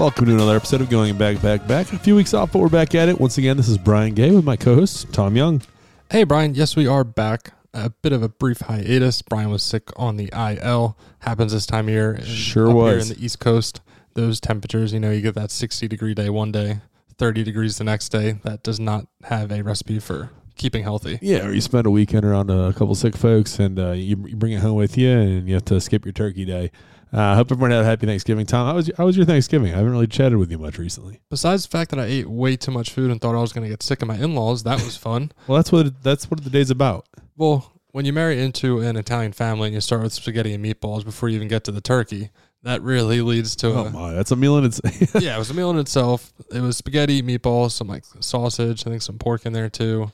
Welcome to another episode of Going Back, Back, Back. A few weeks off, but we're back at it. Once again, this is Brian Gay with my co host, Tom Young. Hey, Brian. Yes, we are back. A bit of a brief hiatus. Brian was sick on the IL. Happens this time of year. Sure up Here was. in the East Coast, those temperatures, you know, you get that 60 degree day one day, 30 degrees the next day. That does not have a recipe for keeping healthy. Yeah, or you spend a weekend around a couple sick folks and uh, you, you bring it home with you and you have to skip your turkey day. I uh, hope everyone had a happy Thanksgiving. Tom, how was, your, how was your Thanksgiving? I haven't really chatted with you much recently. Besides the fact that I ate way too much food and thought I was going to get sick of my in laws, that was fun. Well, that's what that's what the day's about. Well, when you marry into an Italian family and you start with spaghetti and meatballs before you even get to the turkey, that really leads to Oh a, my, that's a meal in its. yeah, it was a meal in itself. It was spaghetti, meatballs, some like sausage, I think some pork in there too,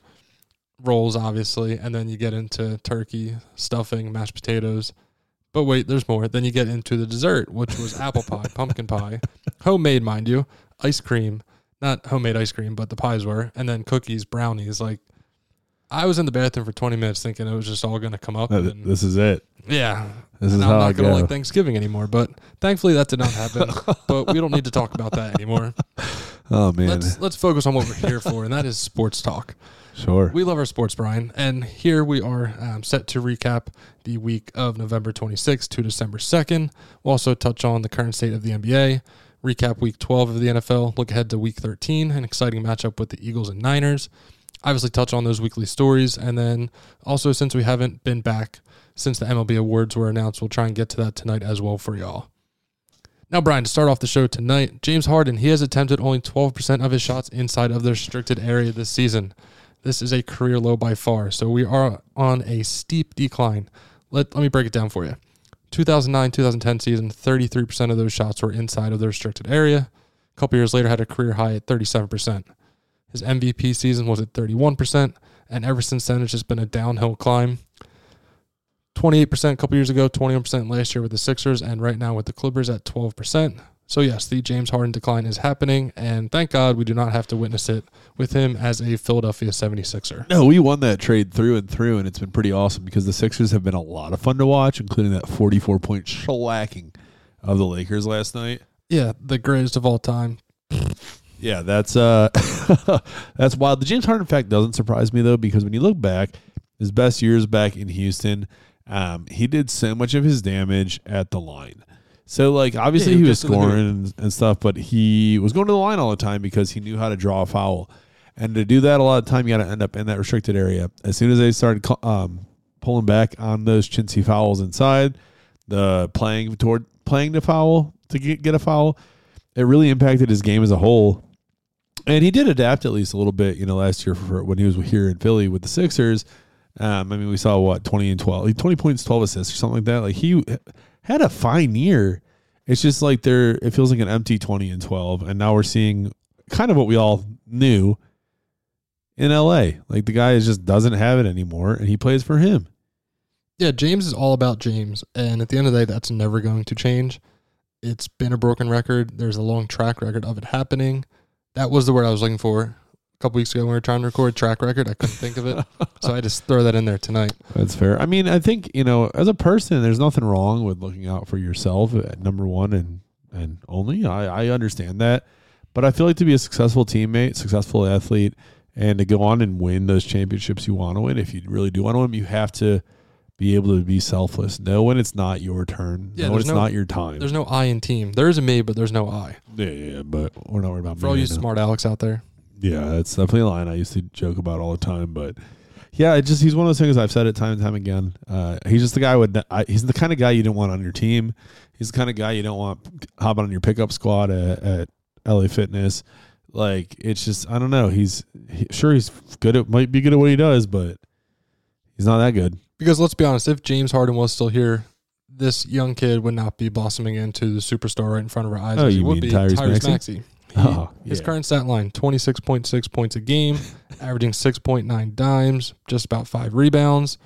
rolls obviously, and then you get into turkey, stuffing, mashed potatoes. But wait, there's more. Then you get into the dessert, which was apple pie, pumpkin pie, homemade, mind you, ice cream, not homemade ice cream, but the pies were, and then cookies, brownies. Like, I was in the bathroom for 20 minutes thinking it was just all going to come up. And, this is it. yeah, This is and how I'm I not going to like Thanksgiving anymore. But thankfully, that did not happen. but we don't need to talk about that anymore. oh man, Let's let's focus on what we're here for, and that is sports talk. Sure. We love our sports, Brian, and here we are um, set to recap the week of November 26th to December 2nd. We'll also touch on the current state of the NBA, recap week 12 of the NFL, look ahead to week 13, an exciting matchup with the Eagles and Niners. Obviously, touch on those weekly stories, and then also since we haven't been back since the MLB awards were announced, we'll try and get to that tonight as well for y'all. Now, Brian, to start off the show tonight, James Harden, he has attempted only 12% of his shots inside of the restricted area this season. This is a career low by far. So we are on a steep decline. Let, let me break it down for you. 2009 2010 season, 33% of those shots were inside of the restricted area. A couple years later, had a career high at 37%. His MVP season was at 31%. And ever since then, it's just been a downhill climb. 28% a couple years ago, 21% last year with the Sixers, and right now with the Clippers at 12%. So, yes, the James Harden decline is happening, and thank God we do not have to witness it with him as a Philadelphia 76er. No, we won that trade through and through, and it's been pretty awesome because the Sixers have been a lot of fun to watch, including that 44 point shellacking of the Lakers last night. Yeah, the greatest of all time. Yeah, that's uh, that's wild. The James Harden fact doesn't surprise me though, because when you look back, his best years back in Houston, um, he did so much of his damage at the line. So like obviously Yeah, he was get to the hoop. scoring and, and stuff, but he was going to the line all the time because he knew how to draw a foul. And to do that, a lot of time you got to end up in that restricted area. As soon as they started um, pulling back on those chintzy fouls inside, the playing toward playing the foul to get, get a foul, it really impacted his game as a whole. And he did adapt at least a little bit, you know, last year for when he was here in Philly with the Sixers. Um, I mean, we saw what twenty and twelve, like twenty points, twelve assists, or something like that. Like he had a fine year. It's just like there, it feels like an empty twenty and twelve, and now we're seeing kind of what we all knew in LA. Like the guy just doesn't have it anymore, and he plays for him. Yeah, James is all about James, and at the end of the day, that's never going to change. It's been a broken record. There's a long track record of it happening. That was the word I was looking for a couple weeks ago when we were trying to record track record. I couldn't think of it, so I just throw that in there tonight. That's fair. I mean, I think you know, as a person, there's nothing wrong with looking out for yourself at number one and and only. I I understand that, but I feel like to be a successful teammate, successful athlete, and to go on and win those championships you want to win, if you really do want to win, you have to be able to be selfless. Know when it's not your turn. Yeah, know when it's no- not your time. There's no I in team. There is a me, but there's no I. Yeah, yeah, but we're not worried about For all me you right now. smart Alex out there. Yeah, that's definitely a line I used to joke about all the time. But yeah, it just he's one of those things I've said it time and time again. Uh, he's just the guy would I, he's the kind of guy you don't want on your team. He's the kind of guy you don't want hopping on your pickup squad at, at LA Fitness. Like it's just I don't know. He's he, sure he's good at might be good at what he does, but he's not that good. Because let's be honest, if James Harden was still here, this young kid would not be blossoming into the superstar right in front of our eyes. Oh, as he you would mean be Tyrese Tyrese Maxey? Maxey. He- Oh, His yeah. current stat line 26.6 points a game, averaging 6.9 dimes, just about five rebounds,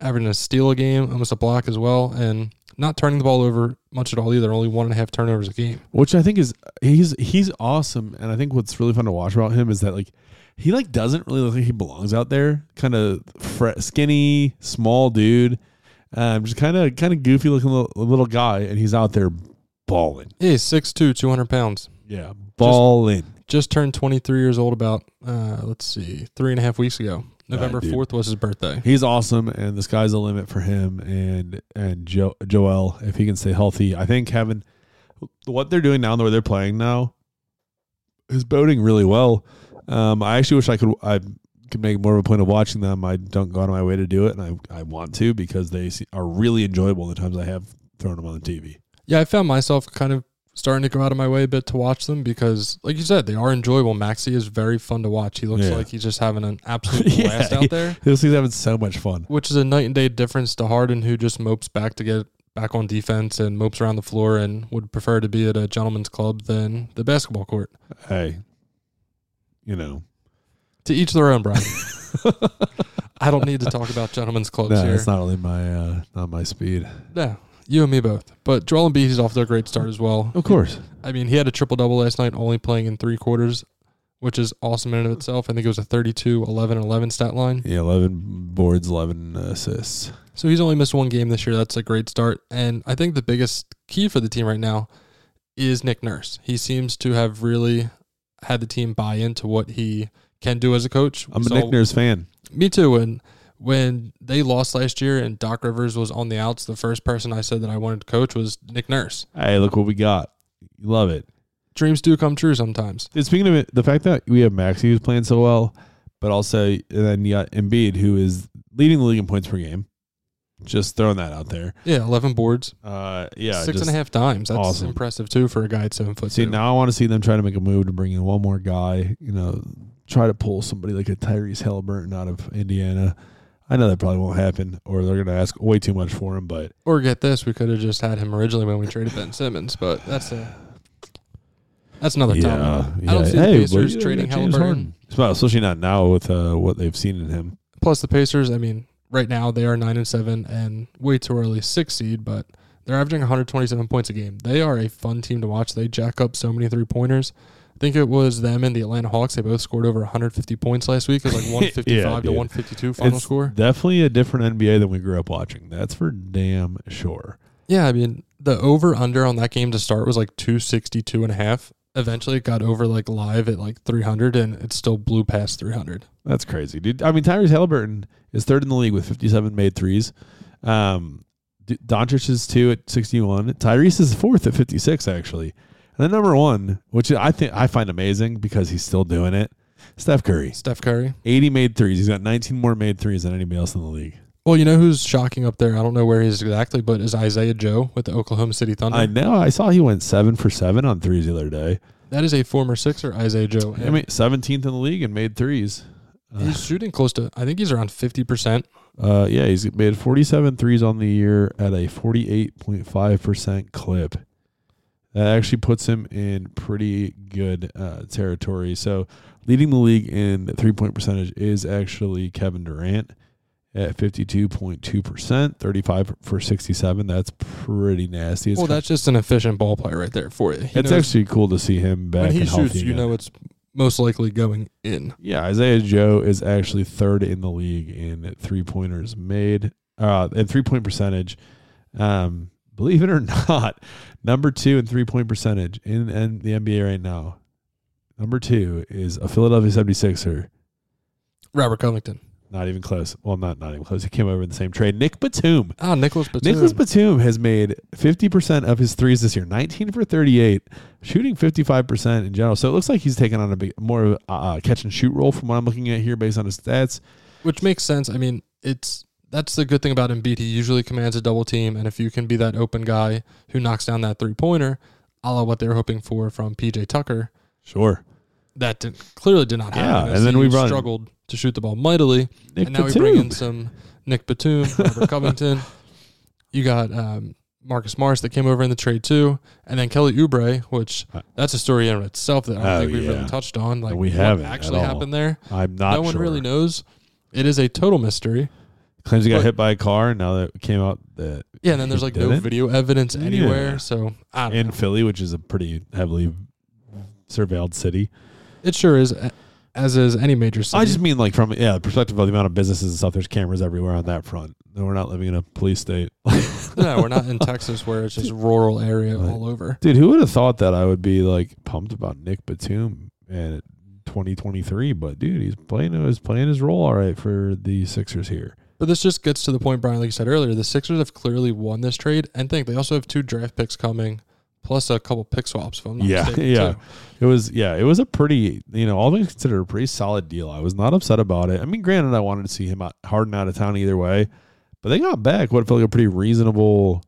averaging a steal a game, almost a block as well, and not turning the ball over much at all either. Only one and a half turnovers a game. which I think is he's he's awesome, and I think what's really fun to watch about him is that like he like doesn't really look like he belongs out there. Kind of fre- skinny, small dude, um, just kind of kind of goofy looking little, little guy, and he's out there balling. Yeah, he's 6'2", 200 pounds. Yeah, balling. Just turned 23 years old about, uh, let's see, three and a half weeks ago. November 4th was his birthday. He's awesome, and the sky's the limit for him and and jo- Joel if he can stay healthy. I think having what they're doing now, the way they're playing now, is boding really well. Um, I actually wish I could I could make more of a point of watching them. I don't go out of my way to do it, and I I want to because they are really enjoyable the times I have thrown them on the TV. Yeah, I found myself kind of starting to go out of my way a bit to watch them because, like you said, they are enjoyable. Maxey is very fun to watch. He looks Yeah. like he's just having an absolute Yeah, blast out there, thing's having so much fun. which is a night and day difference to Harden, who just mopes back to get back on defense and mopes around the floor and would prefer to be at a gentleman's club than the basketball court. Hey, you know, To each their own, Brian. I don't need to talk about gentlemen's clubs no, here. it's not really my uh, not my speed. Yeah, you and me both. But Joel Embiid is off to a great start as well. Of course, I mean, he had a triple double last night, only playing in three quarters, which is awesome in and of itself. I think it was a 32, 11, and 11 stat line. yeah, eleven boards, eleven assists. So he's only missed one game this year. That's a great start. And I think the biggest key for the team right now is Nick Nurse. He seems to have really had the team buy into what he can do as a coach. I'm We a Nick Nurse fan. Me too. And when they lost last year and Doc Rivers was on the outs, the first person I said that I wanted to coach was Nick Nurse. Hey, look what we got. You love it. Dreams do come true sometimes. And speaking of it, the fact that we have Maxey who's playing so well, but also and then you got Embiid who is leading the league in points per game. Just throwing that out there. Yeah, 11 boards, Uh, yeah, six and a half just, and a half times. That's awesome. impressive too for a guy at seven foot See, two. now I want to see them try to make a move to bring in one more guy. You know, try to pull somebody like a Tyrese Halliburton out of Indiana. I know that probably won't happen, or they're going to ask way too much for him. But Or get this, we could have just had him originally when we traded Ben Simmons, but that's a that's another yeah, time. yeah. I don't see Hey, the Pacers trading Halliburton. Well, especially not now with uh, what they've seen in him. Plus the Pacers, I mean, right now they are nine and seven and way too early six seed, but they're averaging 127 points a game. They are a fun team to watch. They jack up so many three pointers. I think it was them and the Atlanta Hawks. They both scored over 150 points last week. It was like 155 to dude. 152 final it's score. definitely a different NBA than we grew up watching. That's for damn sure. Yeah, I mean, the over under on that game to start was like 262 and a half. Eventually it got over like live at like 300 and it still blew past 300. That's crazy, dude. I mean, Tyrese Halliburton is third in the league with 57 made threes. Um, Doncic is two at 61. Tyrese is fourth at 56, actually. And then number one, which I think I find amazing because he's still doing it. Steph Curry, Steph Curry. 80 made threes. He's got 19 more made threes than anybody else in the league. Well, you know who's shocking up there? I don't know where he is exactly, but is Isaiah Joe with the Oklahoma City Thunder. I know. I saw he went seven for seven on threes the other day. that is a former Sixer, Isaiah Joe. I mean, 17th in the league and made threes. He's shooting close to, I think he's around 50%. Uh, yeah, he's made 47 threes on the year at a 48.5% clip. That actually puts him in pretty good uh, territory. So, leading the league in three point percentage is actually Kevin Durant at 52.2%, 35 for 67. That's pretty nasty. It's, Well, that's just an efficient ball player right there for you. He it's actually cool to see him back when he shoots, you again. know it's most likely going in. Yeah, Isaiah Joe is actually third in the league in three pointers made, uh, and three point percentage. Um, believe it or not, number two in three point percentage in, in the NBA right now. Number two is a Philadelphia 76er. Robert Covington. Not even close. Well, not not even close. He came over in the same trade. Nick Batum. Ah, Nicolas Batum. Nicolas Batum has made 50% of his threes this year, 19 for 38, shooting 55% in general. So it looks like he's taking on a big, more of a uh, catch and shoot role from what I'm looking at here based on his stats. Which makes sense. I mean, it's that's the good thing about Embiid. He usually commands a double team, and if you can be that open guy who knocks down that three pointer, a la what they were hoping for from PJ Tucker, Sure. that did, clearly did not happen. Yeah, and then we run- struggled to shoot the ball mightily, Nick and now Batum. we bring in some Nick Batum, Robert Covington. You got um, Marcus Morris that came over in the trade too, and then Kelly Oubre, which Uh, that's a story in itself that I don't Oh, think we've yeah. really touched on. Like we haven't actually all. happened there. I'm not no one sure. really knows. It is a total mystery. Claims he got But- hit by a car, and now that it came out that Yeah, and then he there's like no didn't. video evidence anywhere. Yeah. So I don't in know. Philly, which is a pretty heavily surveilled city. It sure is, a- as is any major city. I just mean like from yeah, the perspective of the amount of businesses and stuff. There's cameras everywhere on that front. No, we're not living in a police state. no, we're not in Texas where it's just rural area Right. all over. Dude, who would have thought that I would be like pumped about Nick Batum and 2023? But dude, he's playing he's playing his role all right for the Sixers here. But this just gets to the point, Brian, like you said earlier, the Sixers have clearly won this trade. And think they also have two draft picks coming, plus a couple pick swaps. If Yeah, yeah. too. It was yeah, it was a pretty you know all things considered a pretty solid deal. I was not upset about it. I mean, granted, I wanted to see him out, Harden out of town either way, but they got back what felt like a pretty reasonable,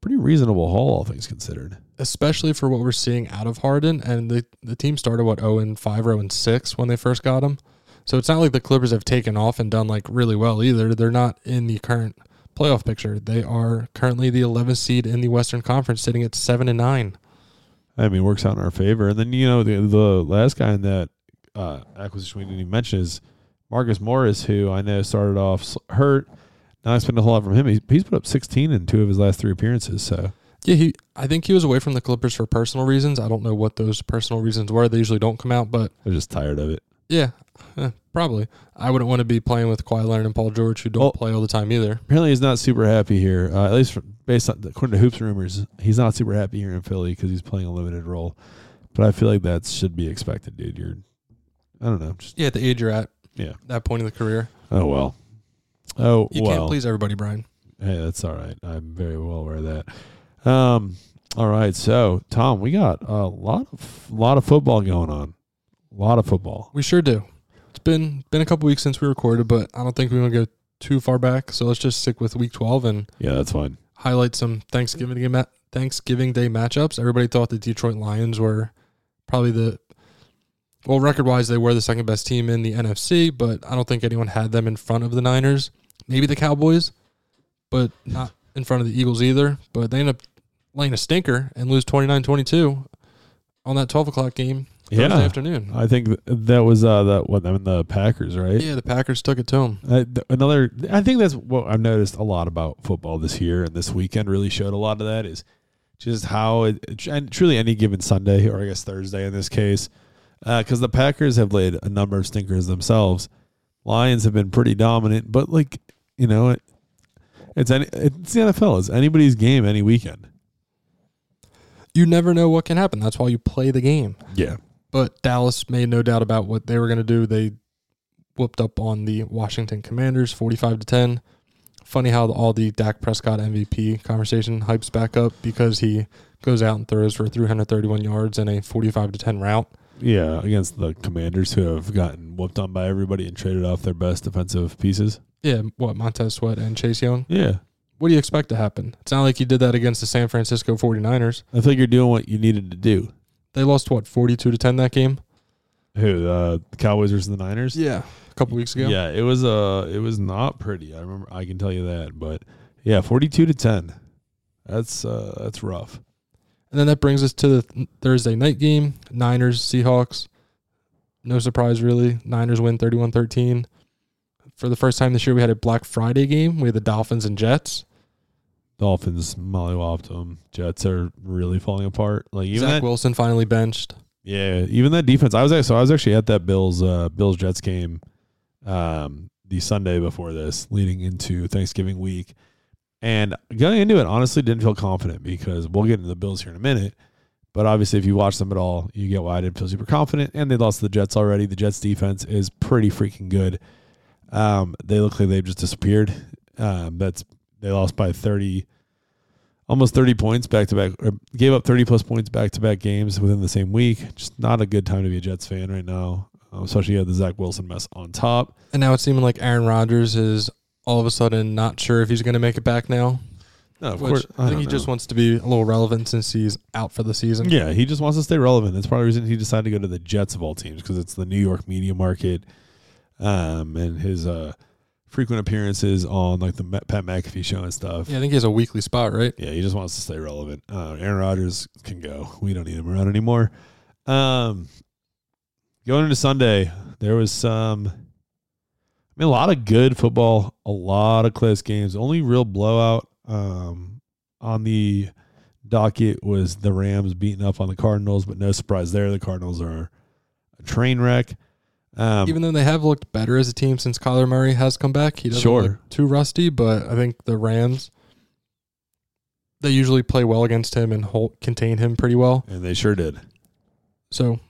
pretty reasonable haul, all things considered. Especially for what we're seeing out of Harden. And the, the team started, what, 0 and 5 or 0 and 6 when they first got him. So it's not like the Clippers have taken off and done like really well either. They're not in the current playoff picture. They are currently the 11th seed in the Western Conference, sitting at 7 and 9. I mean, works out in our favor. And then you know the the last guy in that uh, acquisition we didn't even mention is Marcus Morris, who I know started off hurt. Now I spent a whole lot from him. He's, he's put up 16 in two of his last three appearances. So Yeah, he. I think he was away from the Clippers for personal reasons. I don't know what those personal reasons were. They usually don't come out, but I'm just tired of it. yeah, probably. I wouldn't want to be playing with Kawhi Leonard and Paul George, who don't Well- play all the time either. Apparently, he's not super happy here. Uh, at least for, based on according to hoops rumors, he's not super happy here in Philly because he's playing a limited role. But I feel like that should be expected, dude. You're, I don't know. Just Yeah, at the age you're at, Yeah. that point in the career, oh well. Oh you well. can't please everybody, Brian. Hey, that's all right. I'm very well aware of that. Um, all right. So, Tom, we got a lot of lot of football going on. A lot of football. We sure do. Been been a couple weeks since we recorded, but I don't think we want to go too far back. So let's just stick with Week 12 and Yeah, that's fine. highlight some Thanksgiving game ma- Thanksgiving Day matchups. Everybody thought the Detroit Lions were probably the well record wise they were the second best team in the NFC, but I don't think anyone had them in front of the Niners. Maybe the Cowboys, but not in front of the Eagles either. But they end up laying a stinker and lose 29-22 on that 12 o'clock game Thursday Yeah, afternoon. I think th- that was uh that what I mean the Packers, right? Yeah, the Packers took it to them. Uh, th- another, I think that's what I've noticed a lot about football this year and this weekend. Really showed a lot of that is just how it, and truly any given Sunday or I guess Thursday in this case, because the Packers have laid a number of stinkers themselves. Lions have been pretty dominant, but like you know, it, it's any it's the NFL. It's anybody's game any weekend. You never know what can happen. That's why you play the game. Yeah, But Dallas made no doubt about what they were going to do. They whooped up on the Washington Commanders 45 to 10. Funny how all the Dak Prescott MVP conversation hypes back up because he goes out and throws for 331 yards in a 45 to 10 route. yeah, against the Commanders who have gotten whooped on by everybody and traded off their best defensive pieces. Yeah, what Montez Sweat and Chase Young. Yeah, What do you expect to happen? It's not like you did that against the San Francisco 49ers. I think you're doing what you needed to do. They lost what 42 to 10 that game? Who uh, the Cowboys versus the Niners? Yeah, a couple weeks ago. Yeah, it was uh it was not pretty. I remember I can tell you that. But yeah, forty two to ten. That's uh that's rough. And then that brings us to the th- Thursday night game Niners, Seahawks. No surprise, really. Niners win 31 13. For the first time this year, we had a Black Friday game. We had the Dolphins and Jets. Dolphins mollywopped them. Jets are really falling apart. Like even Zach that, Wilson finally benched. yeah, even that defense. I was actually, so I was actually at that Bills uh Bills Jets game um the Sunday before this, leading into Thanksgiving week. And going into it, honestly, didn't feel confident because we'll get into the Bills here in a minute. But obviously, if you watch them at all, you get why I didn't feel super confident. And they lost to the Jets already. The Jets defense is pretty freaking good. Um, they look like they've just disappeared. Um, that's they lost by thirty, almost thirty points back to back. or Gave up thirty plus points back to back games within the same week. Just not a good time to be a Jets fan right now, uh, especially you the Zach Wilson mess on top. And now it's seeming like Aaron Rodgers is all of a sudden not sure if he's going to make it back now. No, of which course, I think he know. just wants to be a little relevant since he's out for the season. Yeah, he just wants to stay relevant. That's probably the reason he decided to go to the Jets of all teams because it's the New York media market, um, and his uh, frequent appearances on like the Pat McAfee show and stuff. Yeah, I think he has a weekly spot, right? Yeah, he just wants to stay relevant. Uh, Aaron Rodgers can go. We don't need him around anymore. Um, going into Sunday, there was some. I mean, a lot of good football, a lot of close games. Only real blowout um, on the docket was the Rams beating up on the Cardinals, but no surprise there. The Cardinals are a train wreck. Um, Even though they have looked better as a team since Kyler Murray has come back, he doesn't Sure. look too rusty. But I think the Rams, they usually play well against him and hold, contain him pretty well. and they sure did. So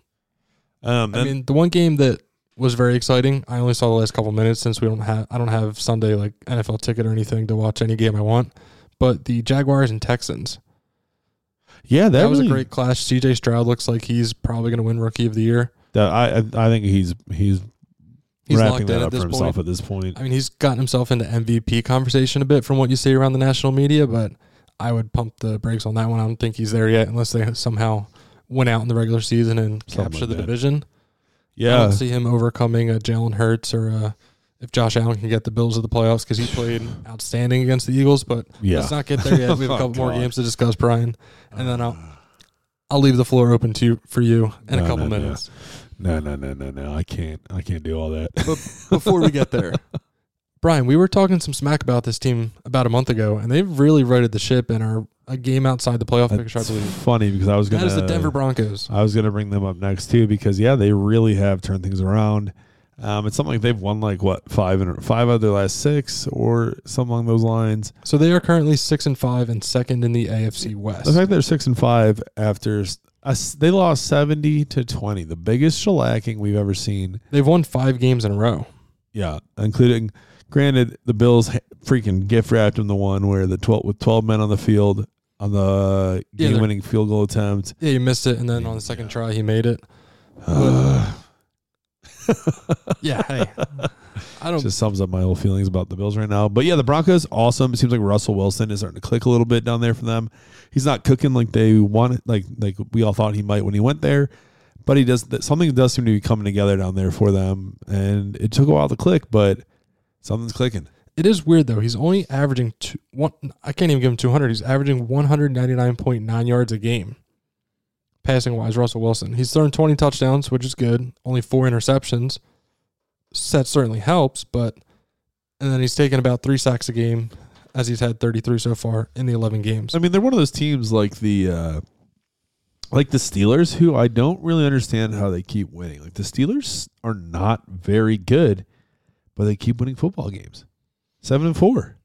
Um, I mean, the one game that was very exciting. I only saw the last couple minutes since we don't have I don't have Sunday like NFL ticket or anything to watch any game I want. But the Jaguars and Texans. yeah, that, That, was really- a great clash. CJ Stroud looks like he's probably going to win Rookie of the Year. That- I I I think he's he's, He's wrapping locked that in up at this for himself point. at this point. I mean, he's gotten himself into MVP conversation a bit from what you see around the national media, but I would pump the brakes on that one. I don't think he's there yet unless they somehow went out in the regular season and Something capture like the that. division. I Yeah, don't see him overcoming a Jalen Hurts or uh if Josh Allen can get the Bills of the playoffs because he played outstanding against the Eagles. But yeah. let's not get there yet. We have a Oh, couple more games to discuss, Brian, and then I'll I'll leave the floor open to you for you in No, a couple no. minutes. No, no, no, no, no. No. I can't. I can't do all that. But before we get there, Brian, we were talking some smack about this team about a month ago, and they've really righted the ship and are a game outside the playoff picture. I believe funny because I was gonna. is the Denver Broncos. I was gonna bring them up next too because yeah, they really have turned things around. Um, it's something like they've won like what five and five out of their last six or something along those lines. So they are currently six and five and second in the AFC West. The fact they're six and five after s- us- they lost seventy to twenty, the biggest shellacking we've ever seen. They've won five games in a row. Yeah, including granted the Bills freaking gift wrapped them the one where the twelve with twelve men on the field on the Yeah, game winning field goal attempt. Yeah, you missed it, and then on the second try, he made it. Yeah, hey, I don't. just sums up my whole feelings about the Bills right now. But yeah, the Broncos awesome. It seems like Russell Wilson is starting to click a little bit down there for them. He's not cooking like they wanted, like like we all thought he might when he went there. But he does something does seem to be coming together down there for them, and it took a while to click, but something's clicking. It is weird though. He's only averaging two, one. I can't even give him two hundred. He's averaging one hundred ninety nine point nine yards a game. Passing wise, Russell Wilson. He's thrown twenty touchdowns, which is good. Only four interceptions. That certainly helps, but and then he's taken about three sacks a game, as he's had thirty three so far in the eleven games. I mean, they're one of those teams like the uh like the Steelers who I don't really understand how they keep winning. Like the Steelers are not very good, but they keep winning football games. 7 and 4.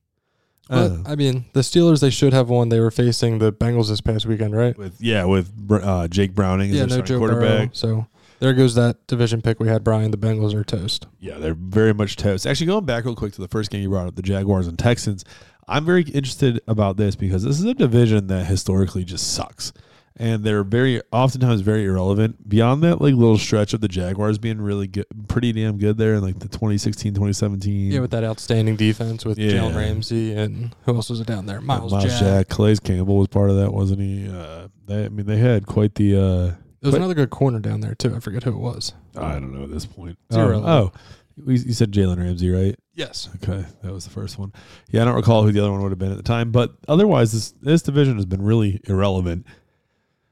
But Uh, I mean, the Steelers they should have won. They were facing the Bengals this past weekend, right? with yeah, with uh, Jake Browning as Yeah, their no starting quarterback. Burrow. So there goes that division pick we had. Brian, the Bengals are toast. Yeah, they're very much toast. Actually, going back real quick to the first game you brought up, the Jaguars and Texans. I'm very interested about this because this is a division that historically just sucks. And they're very oftentimes very irrelevant. Beyond that like little stretch of the Jaguars being really good pretty damn good there in like the 2016, 2017. Yeah, with that outstanding defense with Yeah. Jalen Ramsey and who else was it down there? Myles, Myles Jack. Jack. Calais Campbell was part of that, wasn't he? Uh, they, I mean, they had quite the. Uh, There was But- another good corner down there too. I forget who it was. I don't know at this point. Zero. Oh, oh, you said Jalen Ramsey, right? Yes. Okay, that was the first one. Yeah, I don't recall who the other one would have been at the time, but otherwise, this this division has been really irrelevant.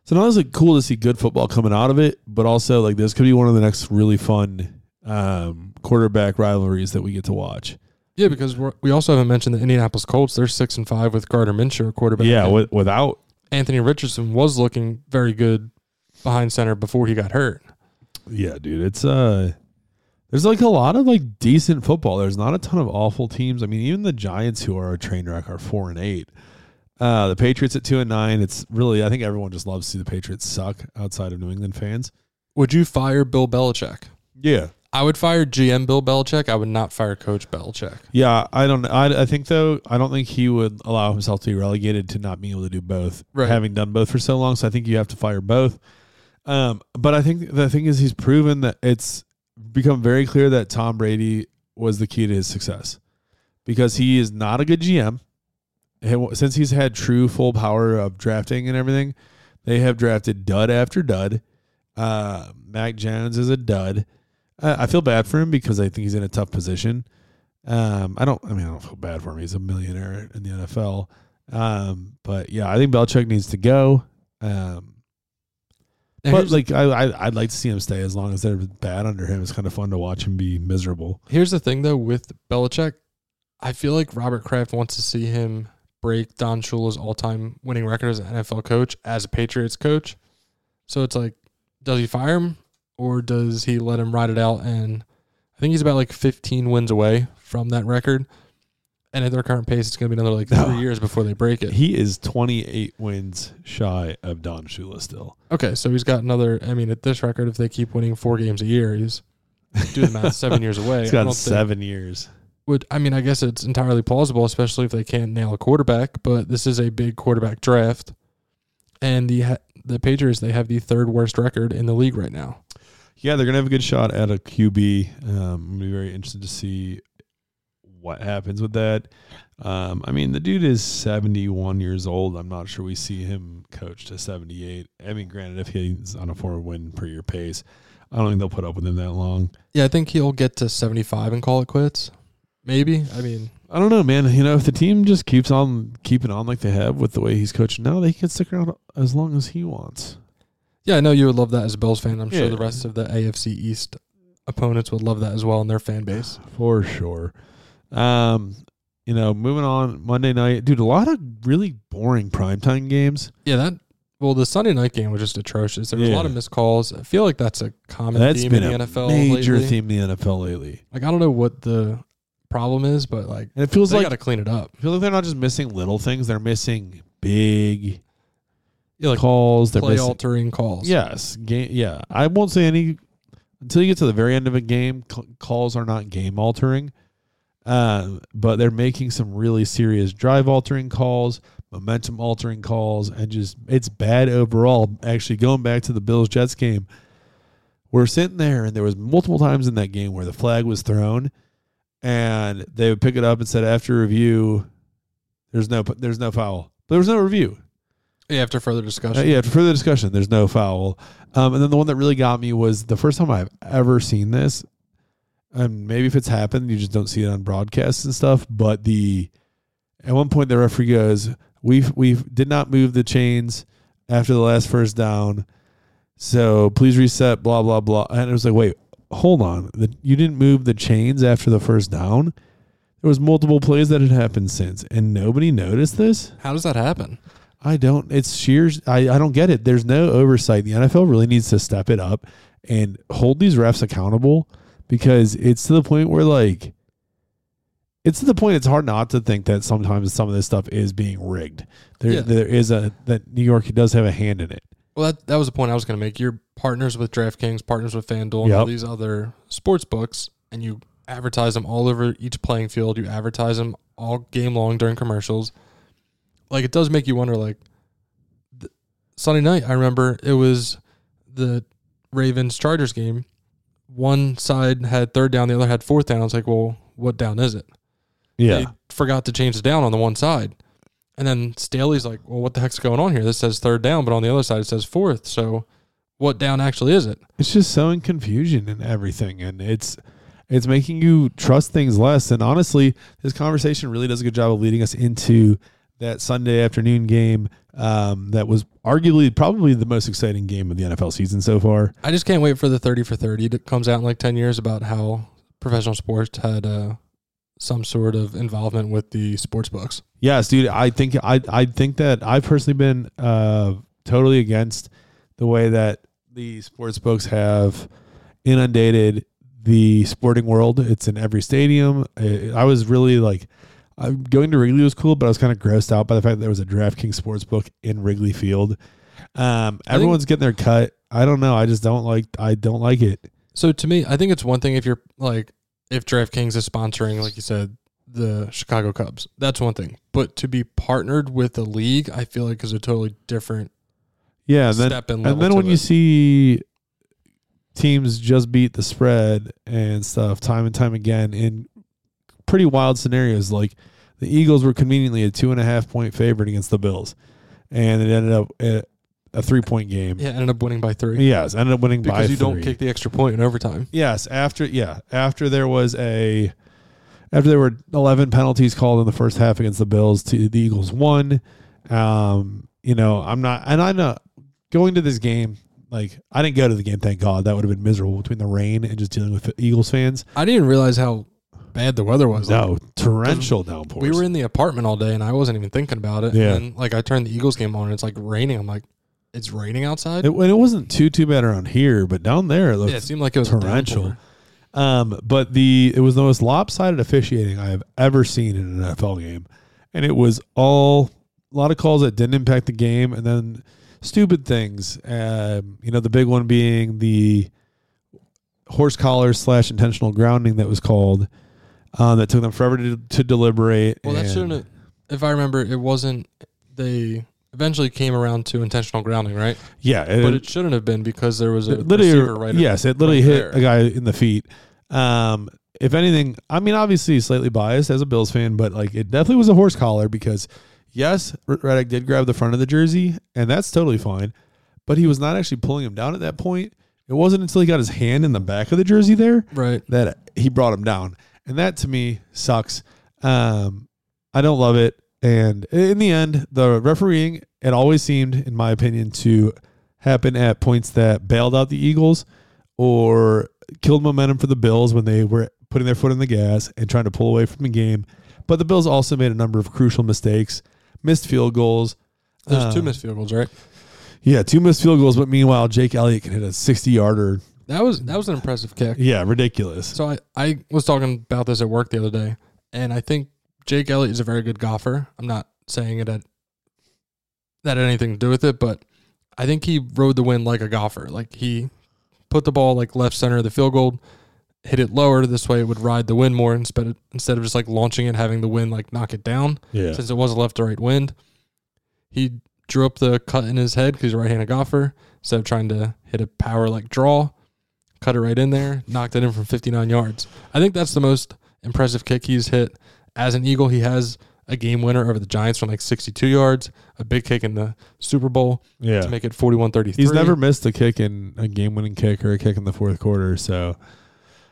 So not only like cool to see good football coming out of it, but also like this could be one of the next really fun um, quarterback rivalries that we get to watch. Yeah, because we're, we also haven't mentioned the Indianapolis Colts. They're six and five with Gardner Minshew, quarterback. Yeah, with, without Anthony Richardson was looking very good behind center before he got hurt. yeah, dude, it's uh, there's like a lot of like decent football. There's not a ton of awful teams. I mean, even the Giants, who are a train wreck, are four and eight. Uh, the Patriots at two and nine. It's really, I think everyone just loves to see the Patriots suck outside of New England fans. Would you fire Bill Belichick? Yeah, I would fire GM Bill Belichick. I would not fire Coach Belichick. Yeah, I don't. I, I think though, I don't think he would allow himself to be relegated to not being able to do both, Right. having done both for so long. So I think you have to fire both. Um, but I think the thing is, he's proven that it's become very clear that Tom Brady was the key to his success because he is not a good GM. He- Since he's had true full power of drafting and everything, they have drafted dud after dud. Uh, Mac Jones is a dud. I, I feel bad for him because I think he's in a tough position. Um, I don't. I mean, I don't feel bad for him. He's a millionaire in the NFL. Um, but yeah, I think Belichick needs to go. Um, Now, but like, I, I I'd like to see him stay as long as they're bad under him. It's kind of fun to watch him be miserable. here's the thing though with Belichick, I feel like Robert Kraft wants to see him break Don Shula's all-time winning record as an NFL coach as a Patriots coach. So it's like, does he fire him or does he let him ride it out? And I think he's about like 15 wins away from that record. And at their current pace, it's going to be another like three No. years before they break it. He is 28 wins shy of Don Shula still. Okay, so he's got another. I mean, at this record, if they keep winning four games a year, he's do the math, seven years away. He's I got don't think- seven years. would I mean I guess it's entirely plausible, especially if they can't nail a quarterback. But this is a big quarterback draft, and the ha- the Patriots they have the third worst record in the league right now. Yeah, they're gonna have a good shot at a QB. Um, I'm gonna be very interested to see what happens with that. Um, I mean, the dude is 71 years old. I'm not sure we see him coach to 78. I mean, granted, if he's on a four win per year pace, I don't think they'll put up with him that long. Yeah, I think he'll get to seventy five and call it quits. Maybe. I mean, I don't know, man. You know, if the team just keeps on keeping on like they have with the way he's coaching now, they can stick around as long as he wants. yeah, I know you would love that as a Bills fan. I'm sure the rest of the AFC East opponents would love that as well in their fan base. For sure. Um, you know, moving on Monday night, dude, a lot of really boring primetime games. Yeah, that. Well, the Sunday night game was just atrocious. There was a lot of missed calls. I feel like that's a common That's theme in the a NFL major lately. theme in the NFL lately. Like I don't know what the problem is, but like And it feels like got to clean it up. I feel like they're not just missing little things; they're missing big Yeah, like calls. They're play missing, altering calls. yes, game. Yeah, I won't say any until you get to the very end of a game. calls are not game altering, uh, but they're making some really serious drive altering calls, momentum altering calls, and just it's bad overall. Actually, going back to the Bills Jets game, we're sitting there, and there was multiple times in that game where the flag was thrown, and they would pick it up and said after review, there's no there's no foul. But there was no review. Yeah, after further Uh, discussion. yeah, for further discussion, there's no foul. Um, and then the one that really got me was the first time I've ever seen this. And maybe if it's happened, you just don't see it on broadcasts and stuff. But the at one point the referee goes, "We we did not move the chains after the last first down, so please reset." Blah blah blah. And it was like, wait, hold on, the, you didn't move the chains after the first down. There was multiple plays that had happened since, and nobody noticed this. How does that happen? I don't. It's sheer. I, I don't get it. There's no oversight. The NFL really needs to step it up and hold these refs accountable because it's to the point where like it's to the point it's hard not to think that sometimes some of this stuff is being rigged. There Yeah. there is a that New York does have a hand in it. Well, that, that was the point I was going to make. You're partners with DraftKings, partners with FanDuel, and all these other sports books, and you advertise them all over each playing field. You advertise them all game long during commercials. Like it does make you wonder. Like Sunday night, I remember it was the Ravens Chargers game. One side had third down, the other had fourth down. I was like, well, what down is it? Yeah. They forgot to change the down on the one side. And then Staley's like, well, what the heck's going on here? This says third down, but on the other side it says fourth. So what down actually is it? it's just sowing confusion and everything and it's it's making you trust things less and honestly this conversation really does a good job of leading us into that sunday afternoon game um, that was arguably probably the most exciting game of the nfl season so far I just can't wait for the 30 for 30 that comes out in like 10 years about how professional sports had uh, some sort of involvement with the sports books. yes dude i think i i think that i've personally been uh, totally against the way that the sports books have inundated the sporting world. It's in every stadium. I I was really like, I, going to Wrigley was cool, but I was kind of grossed out by the fact that there was a DraftKings sports book in Wrigley Field. Um, everyone's getting their cut. I don't know. I just don't like. I don't like it. So to me, I think it's one thing if you're like, if DraftKings is sponsoring, like you said, the Chicago Cubs, that's one thing. But to be partnered with the league, I feel like is a totally different Yeah, and then step and then when you see teams just beat the spread and stuff time and time again in pretty wild scenarios, like the Eagles were conveniently a two and a half point favorite against the Bills, and it ended up at a three point game. yeah, ended up winning by three Yes, ended up winning by because you don't kick the extra point in overtime. Yes, after yeah, after there was a after there were 11 penalties called in the first half against the Bills, to the Eagles won. Um, you know, I'm not and I'm not going to this game like I didn't go to the game, thank God. That would have been miserable between the rain and just dealing with Eagles fans. I didn't realize how bad the weather was. Like, No, torrential downpours. we were in the apartment all day and I wasn't even thinking about it. Yeah. And like I turned the Eagles game on and it's like raining. I'm like, it's raining outside. It, and it wasn't too too bad around here, but down there it looked yeah, it seemed like it was torrential. torrential. Um, but the it was the most lopsided officiating I have ever seen in an NFL game, and it was all a lot of calls that didn't impact the game, and then stupid things. Um, you know, the big one being the horse collar slash intentional grounding that was called. Um, that took them forever to, to deliberate. Well, that shouldn't. If I remember, it wasn't. They eventually came around to intentional grounding, right? Yeah, it, but it shouldn't have been because there was a literally, receiver right. yes, it literally right hit there. a guy in the feet. Um, if anything, I mean, obviously slightly biased as a Bills fan, but like it definitely was a horse collar because yes, Reddick did grab the front of the jersey, and that's totally fine. But he was not actually pulling him down at that point. It wasn't until he got his hand in the back of the jersey there right. that he brought him down, and that to me sucks. Um, I don't love it, and in the end, the refereeing it always seemed, in my opinion, to happen at points that bailed out the Eagles or killed momentum for the Bills when they were putting their foot in the gas and trying to pull away from the game. But the Bills also made a number of crucial mistakes, missed field goals. There's two Um, missed field goals, right? Yeah, two missed field goals, but meanwhile, Jake Elliott can hit a 60 yarder. That was that was an impressive kick. Yeah, ridiculous. So I, I was talking about this at work the other day, and I think Jake Elliott is a very good golfer. I'm not saying it had that had anything to do with it, but I think he rode the wind like a golfer. Like he put the ball like left center of the field goal, hit it lower. This way it would ride the wind more instead of instead of just like launching it, having the wind like knock it down. Yeah. Since it was a left to right wind, he drew up the cut in his head because he's a right-handed golfer. Instead of trying to hit a power like draw, cut it right in there, knocked it in from 59 yards. I think that's the most impressive kick he's hit as an Eagle. He has a game winner over the Giants from like 62 yards, a big kick in the Super Bowl Yeah. to make it 41-33. He's never missed a kick in a game winning kick or a kick in the fourth quarter. So,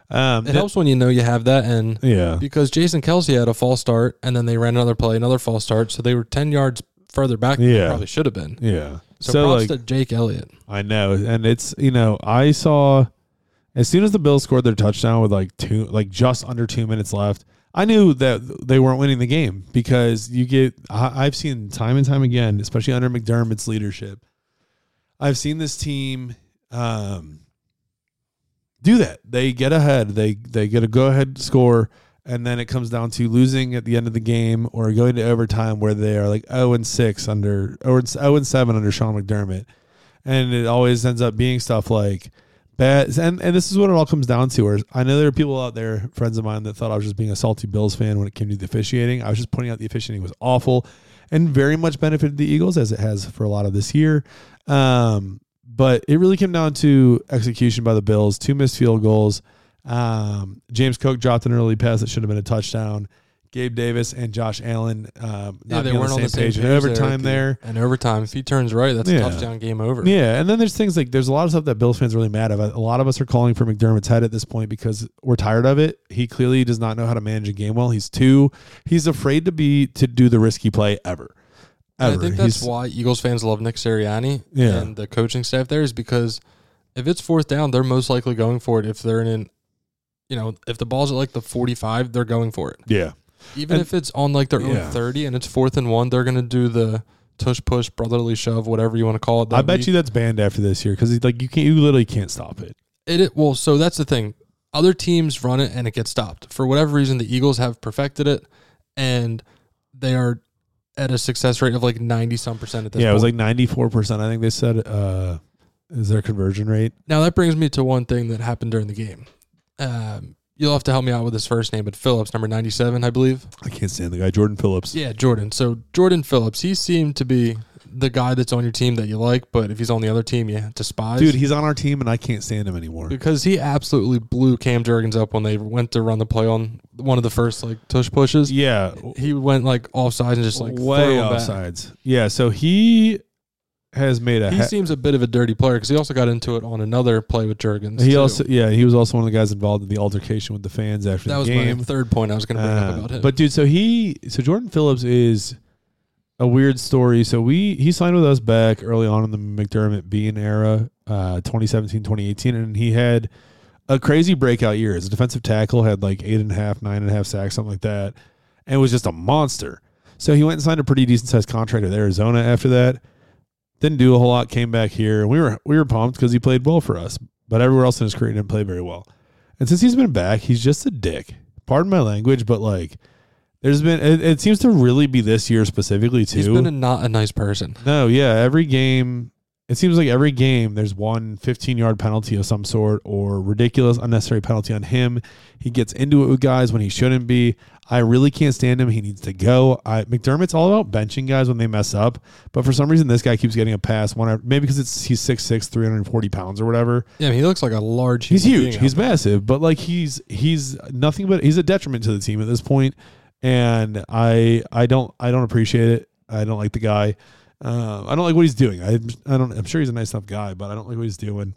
um, It helps when you know you have that, and Yeah. because Jason Kelce had a false start, and then they ran another play, another false start, so they were 10 yards further back than Yeah. they probably should have been. Yeah. So, So, props like, to Jake Elliott. I know. And it's, you know, I saw as soon as the Bills scored their touchdown with like two, like just under two minutes left, I knew that they weren't winning the game because you get, I, I've seen time and time again, especially under McDermott's leadership, I've seen this team, um, do that. They get ahead. They they get a go ahead score, and then it comes down to losing at the end of the game or going to overtime where they are like zero and six under or zero and seven under Sean McDermott, and it always ends up being stuff like And and this is what it all comes down to. Or I know there are people out there, friends of mine, that thought I was just being a salty Bills fan when it came to the officiating. I was just pointing out the officiating was awful and very much benefited the Eagles as it has for a lot of this year. Um, but it really came down to execution by the Bills. Two missed field goals. Um, James Cook dropped an early pass that should have been a touchdown. Gabe Davis and Josh Allen um, Yeah, they weren't on the same page in overtime there. there. And overtime, if he turns right, that's Yeah. a touchdown game over. Yeah, and then there's things like there's a lot of stuff that Bills fans are really mad about. A lot of us are calling for McDermott's head at this point because we're tired of it. He clearly does not know how to manage a game well. He's too he's afraid to be to do the risky play ever. Ever. I think that's He's- why Eagles fans love Nick Sirianni Yeah. and the coaching staff there is because if it's fourth down, they're most likely going for it. If they're in an, you know, if the ball's at like the 45, they're going for it. yeah. Even And- if it's on like their Yeah. own 30 and it's fourth and one, they're going to do the tush push, brotherly shove, whatever you want to call it. I bet week. you that's banned after this year because like you can't you literally can't stop it. It, it well, so that's the thing. Other teams run it and it gets stopped for whatever reason. The Eagles have perfected it, and they are at a success rate of like ninety some percent at this. yeah, it was like ninety four percent. I think they said uh, is their conversion rate. now that brings me to one thing that happened during the game. Um, you'll have to help me out with his first name, but Phillips, number ninety seven, I believe. I can't stand the guy Jordan Phillips. Yeah, Jordan. So Jordan Phillips, he seemed to be the guy that's on your team that you like, but if he's on the other team, you despise. Dude, he's on our team and I can't stand him anymore. because he absolutely blew Cam Jurgens up when they went to run the play on one of the first like tush pushes. Yeah, He went like offside and just like way threw him back. offsides. Yeah, so he has made a. He he, seems a bit of a dirty player because he also got into it on another play with Jurgens. he too. also yeah he was also one of the guys involved in the altercation with the fans after that the was game. my third point I was going to bring Uh, up about him. But dude, so he so Jordan Phillips is a weird story. So we he signed with us back early on in the McDermott Beane era, uh 2017, 2018, and he had a crazy breakout year as a defensive tackle, had like eight and a half, nine and a half sacks, something like that, and was just a monster. So he went and signed a pretty decent sized contract with Arizona after that. Didn't do a whole lot. Came back here. And we were we were pumped because he played well for us, but everywhere else in his career he didn't play very well. And since he's been back, he's just a dick. Pardon my language, but like, there's been it, it seems to really be this year specifically too. He's been a, not a nice person. No, yeah, every game. It seems like every game there's one 15 yard penalty of some sort or ridiculous unnecessary penalty on him. He gets into it with guys when he shouldn't be. I really can't stand him. He needs to go. I, McDermott's all about benching guys when they mess up, but for some reason this guy keeps getting a pass. One maybe because it's he's 6'6", 340 pounds or whatever. Yeah, I mean, he looks like a large. He's huge. He's massive, but like he's he's nothing but he's a detriment to the team at this point, and I I don't I don't appreciate it. I don't like the guy. Uh, I don't like what he's doing. I I don't. I'm sure he's a nice enough guy, but I don't like what he's doing.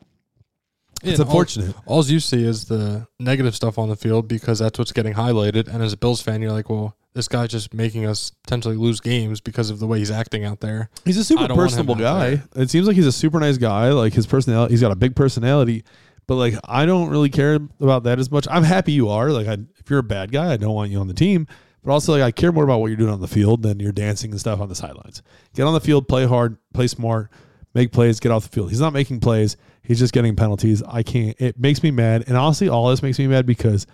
Yeah, It's all- unfortunate. All you see is the negative stuff on the field because that's what's getting highlighted. And as a Bills fan, you're like, well, this guy's just making us potentially lose games because of the way he's acting out there. He's a super don't want him personable guy. It seems like he's a super nice guy. Like his personality, he's got a big personality. But like, I don't really care about that as much. I'm happy you are. Like, I, if you're a bad guy, I don't want you on the team. But also, like, I care more about what you're doing on the field than your dancing and stuff on the sidelines. Get on the field, play hard, play smart, make plays, get off the field. He's not making plays. He's just getting penalties. I can't. It makes me mad. And honestly, all this makes me mad because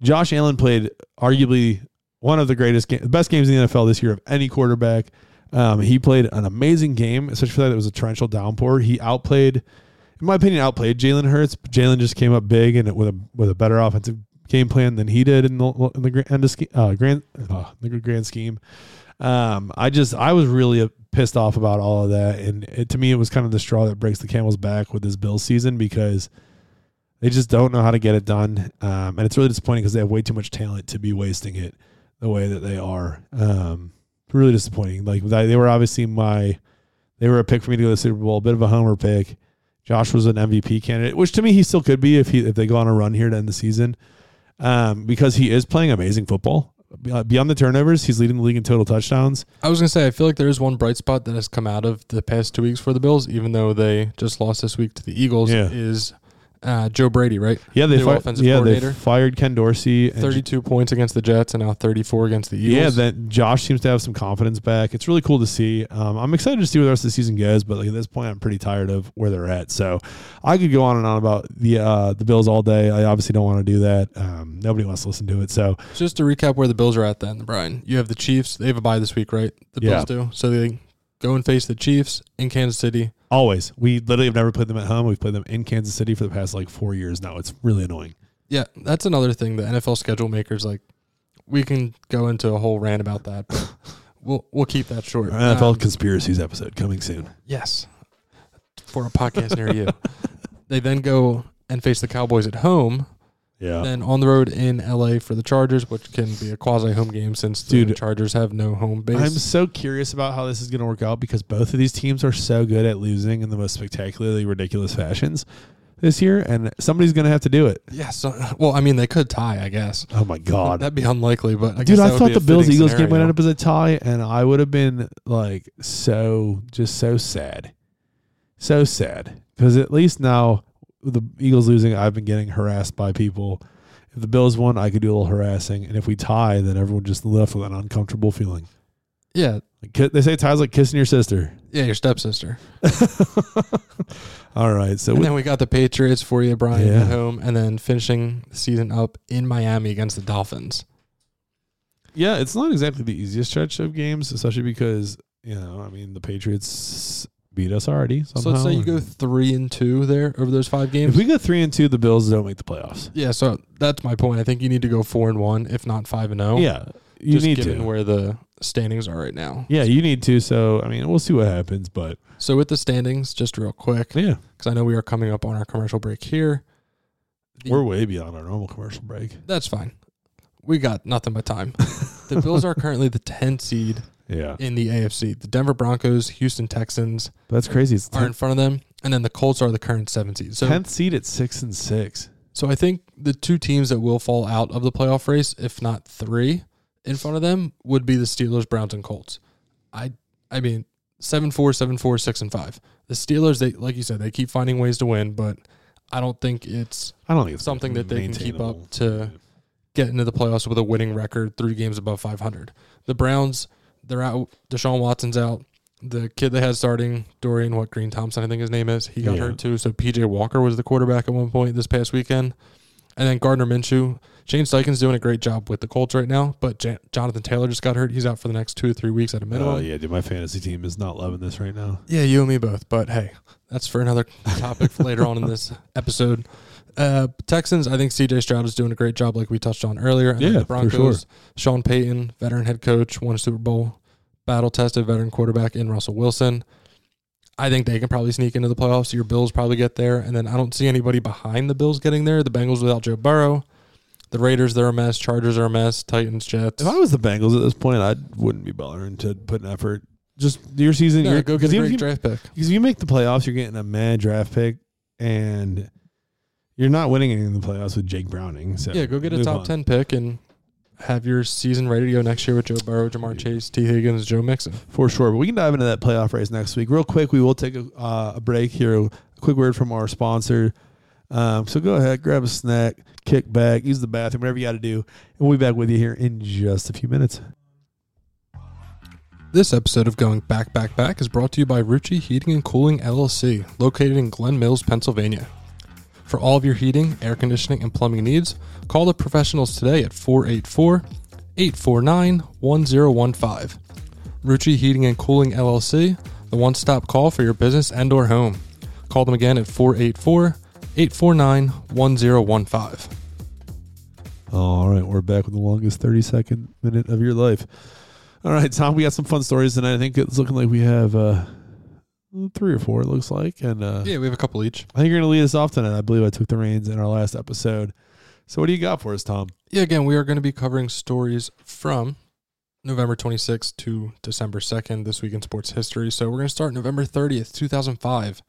Josh Allen played arguably one of the greatest, ga- best games in the NFL this year of any quarterback. Um, he played an amazing game, especially that it was a torrential downpour. He outplayed, in my opinion, outplayed Jalen Hurts. Jalen just came up big and with a with a better offensive game plan than he did in the in the grand uh, grand uh, the grand scheme. Um, I just I was really pissed off about all of that, and it, to me, it was kind of the straw that breaks the camel's back with this Bills season because they just don't know how to get it done, um, and it's really disappointing because they have way too much talent to be wasting it the way that they are. Um, really disappointing. Like they they were obviously my they were a pick for me to go to the Super Bowl, a bit of a homer pick. Josh was an MVP candidate, which to me he still could be if he if they go on a run here to end the season, um, because he is playing amazing football. Be- Beyond the turnovers, he's leading the league in total touchdowns. I was gonna say I feel like there is one bright spot that has come out of the past two weeks for the Bills, even though they just lost this week to the Eagles. Yeah. Is uh, Joe Brady right? Yeah, they New fi- offensive yeah they fired Ken Dorsey. and Thirty-two points against the Jets and now thirty-four against the Eagles. Yeah, that Josh seems to have some confidence back. It's really cool to see. Um, I'm excited to see where the rest of the season goes, but like at this point, I'm pretty tired of where they're at. So I could go on and on about the uh, the Bills all day. I obviously don't want to do that. Um, nobody wants to listen to it. So Just to recap where the Bills are at then, Brian. You have the Chiefs. They have a bye this week, right? The Yeah. Do. So they go and face the Chiefs in Kansas City. Always, we literally have never played them at home. We've played them in Kansas City for the past like four years now. It's really annoying. Yeah, that's another thing. The NFL schedule makers like. We can go into a whole rant about that, but we'll we'll keep that short. Our NFL Um, conspiracies episode coming soon. Yes. For a podcast near you. They then go and face the Cowboys at home, Yeah, then on the road in LA for the Chargers, which can be a quasi home game since the Chargers have no home base. I'm so curious about how this is going to work out because both of these teams are so good at losing in the most spectacularly ridiculous fashions this year, and somebody's going to have to do it. yeah, so well, I mean they could tie, I guess. Oh my god. That'd be unlikely, but I Dude, I thought the Bills Eagles game might end up as a tie, and I would have been like so just so sad, so sad because at least now the Eagles losing, I've been getting harassed by people. If the Bills won, I could do a little harassing, and if we tie, then everyone just left with an uncomfortable feeling. Yeah, Like, they say ties like kissing your sister. yeah, your stepsister. All right, so with- then we got the Patriots for you, Brian, Yeah. at home, and then finishing the season up in Miami against the Dolphins. yeah, it's not exactly the easiest stretch of games, especially because you know, I mean, the Patriots beat us already. Somehow. So let's say you go three and two there over those five games. If we go three and two, the Bills don't make the playoffs. Yeah, so that's my point. I think you need to go four and one, if not five and zero. Yeah, you just need given to. where the standings are right now. yeah, you need to. So I mean, we'll see what happens, but So with the standings, just real quick, yeah, because I know we are coming up on our commercial break here. The- we're way beyond our normal commercial break. that's fine. We got nothing but time. the Bills are currently the 10th seed Yeah, in the AFC. The Denver Broncos, Houston Texans that's crazy. It's are in front of them, and then the Colts are the current seventh seed. So, tenth seed at six and six. so I think the two teams that will fall out of the playoff race, if not three, in front of them would be the Steelers, Browns, and Colts. I, I mean, seven four, seven four, six and five. The Steelers, they like you said, they keep finding ways to win, but I don't think it's I don't think it's Something that they can keep up maintainable. to- get into the playoffs with a winning record, three games above 500. The Browns, they're out. Deshaun Watson's out. The kid they had starting, Dorian, what Green Thompson, I think his name is, he got Yeah. hurt too. So PJ Walker was the quarterback at one point this past weekend. And then Gardner Minshew. Shane Steichen's doing a great job with the Colts right now, but Jan- Jonathan Taylor just got hurt. He's out for the next two to three weeks at a minimum. Oh yeah, dude, my fantasy team is not loving this right now. Yeah, you and me both. But hey, that's for another topic for later on in this episode. Uh, Texans, I think CJ Stroud is doing a great job, like we touched on earlier. And Yeah, the for Broncos, sure. Sean Payton, veteran head coach, won a Super Bowl, battle tested veteran quarterback in Russell Wilson. I think they can probably sneak into the playoffs. Your Bills probably get there, and then I don't see anybody behind the Bills getting there. The Bengals without Joe Burrow, the Raiders they're a mess, Chargers are a mess, Titans, Jets. If I was the Bengals at this point, I wouldn't be bothering to put an effort. Just your season, yeah, you're, go get a great you, draft pick. because if you make the playoffs, you're getting a mad draft pick, and you're not winning anything in the playoffs with Jake Browning. So Yeah, go get a top on. ten pick and have your season ready to go next year with Joe Burrow, Ja'Marr Chase, Tee Higgins, Joe Mixon. for sure. But we can dive into that playoff race next week. Real quick, we will take a, uh, a break here. A quick word from our sponsor. Um, so go ahead, grab a snack, kick back, use the bathroom, whatever you got to do, and we'll be back with you here in just a few minutes. This episode of Going Back Back Back is brought to you by Ruchi Heating and Cooling LLC, located in Glen Mills, Pennsylvania. For all of your heating, air conditioning, and plumbing needs, call the professionals today at 484 849 1015. Ruchi Heating and Cooling LLC, the one stop call for your business and or home. Call them again at 484 849 1015. All right, we're back with the longest 30 second minute of your life. All right, Tom, we got some fun stories tonight. I think it's looking like we have uh, three or four, it looks like. And uh, Yeah, we have a couple each. I think you're going to lead us off tonight. I believe I took the reins in our last episode. So, what do you got for us, Tom? Yeah, again, we are going to be covering stories from November 26th to December 2nd this week in sports history. So we're going to start November 30th, 2005.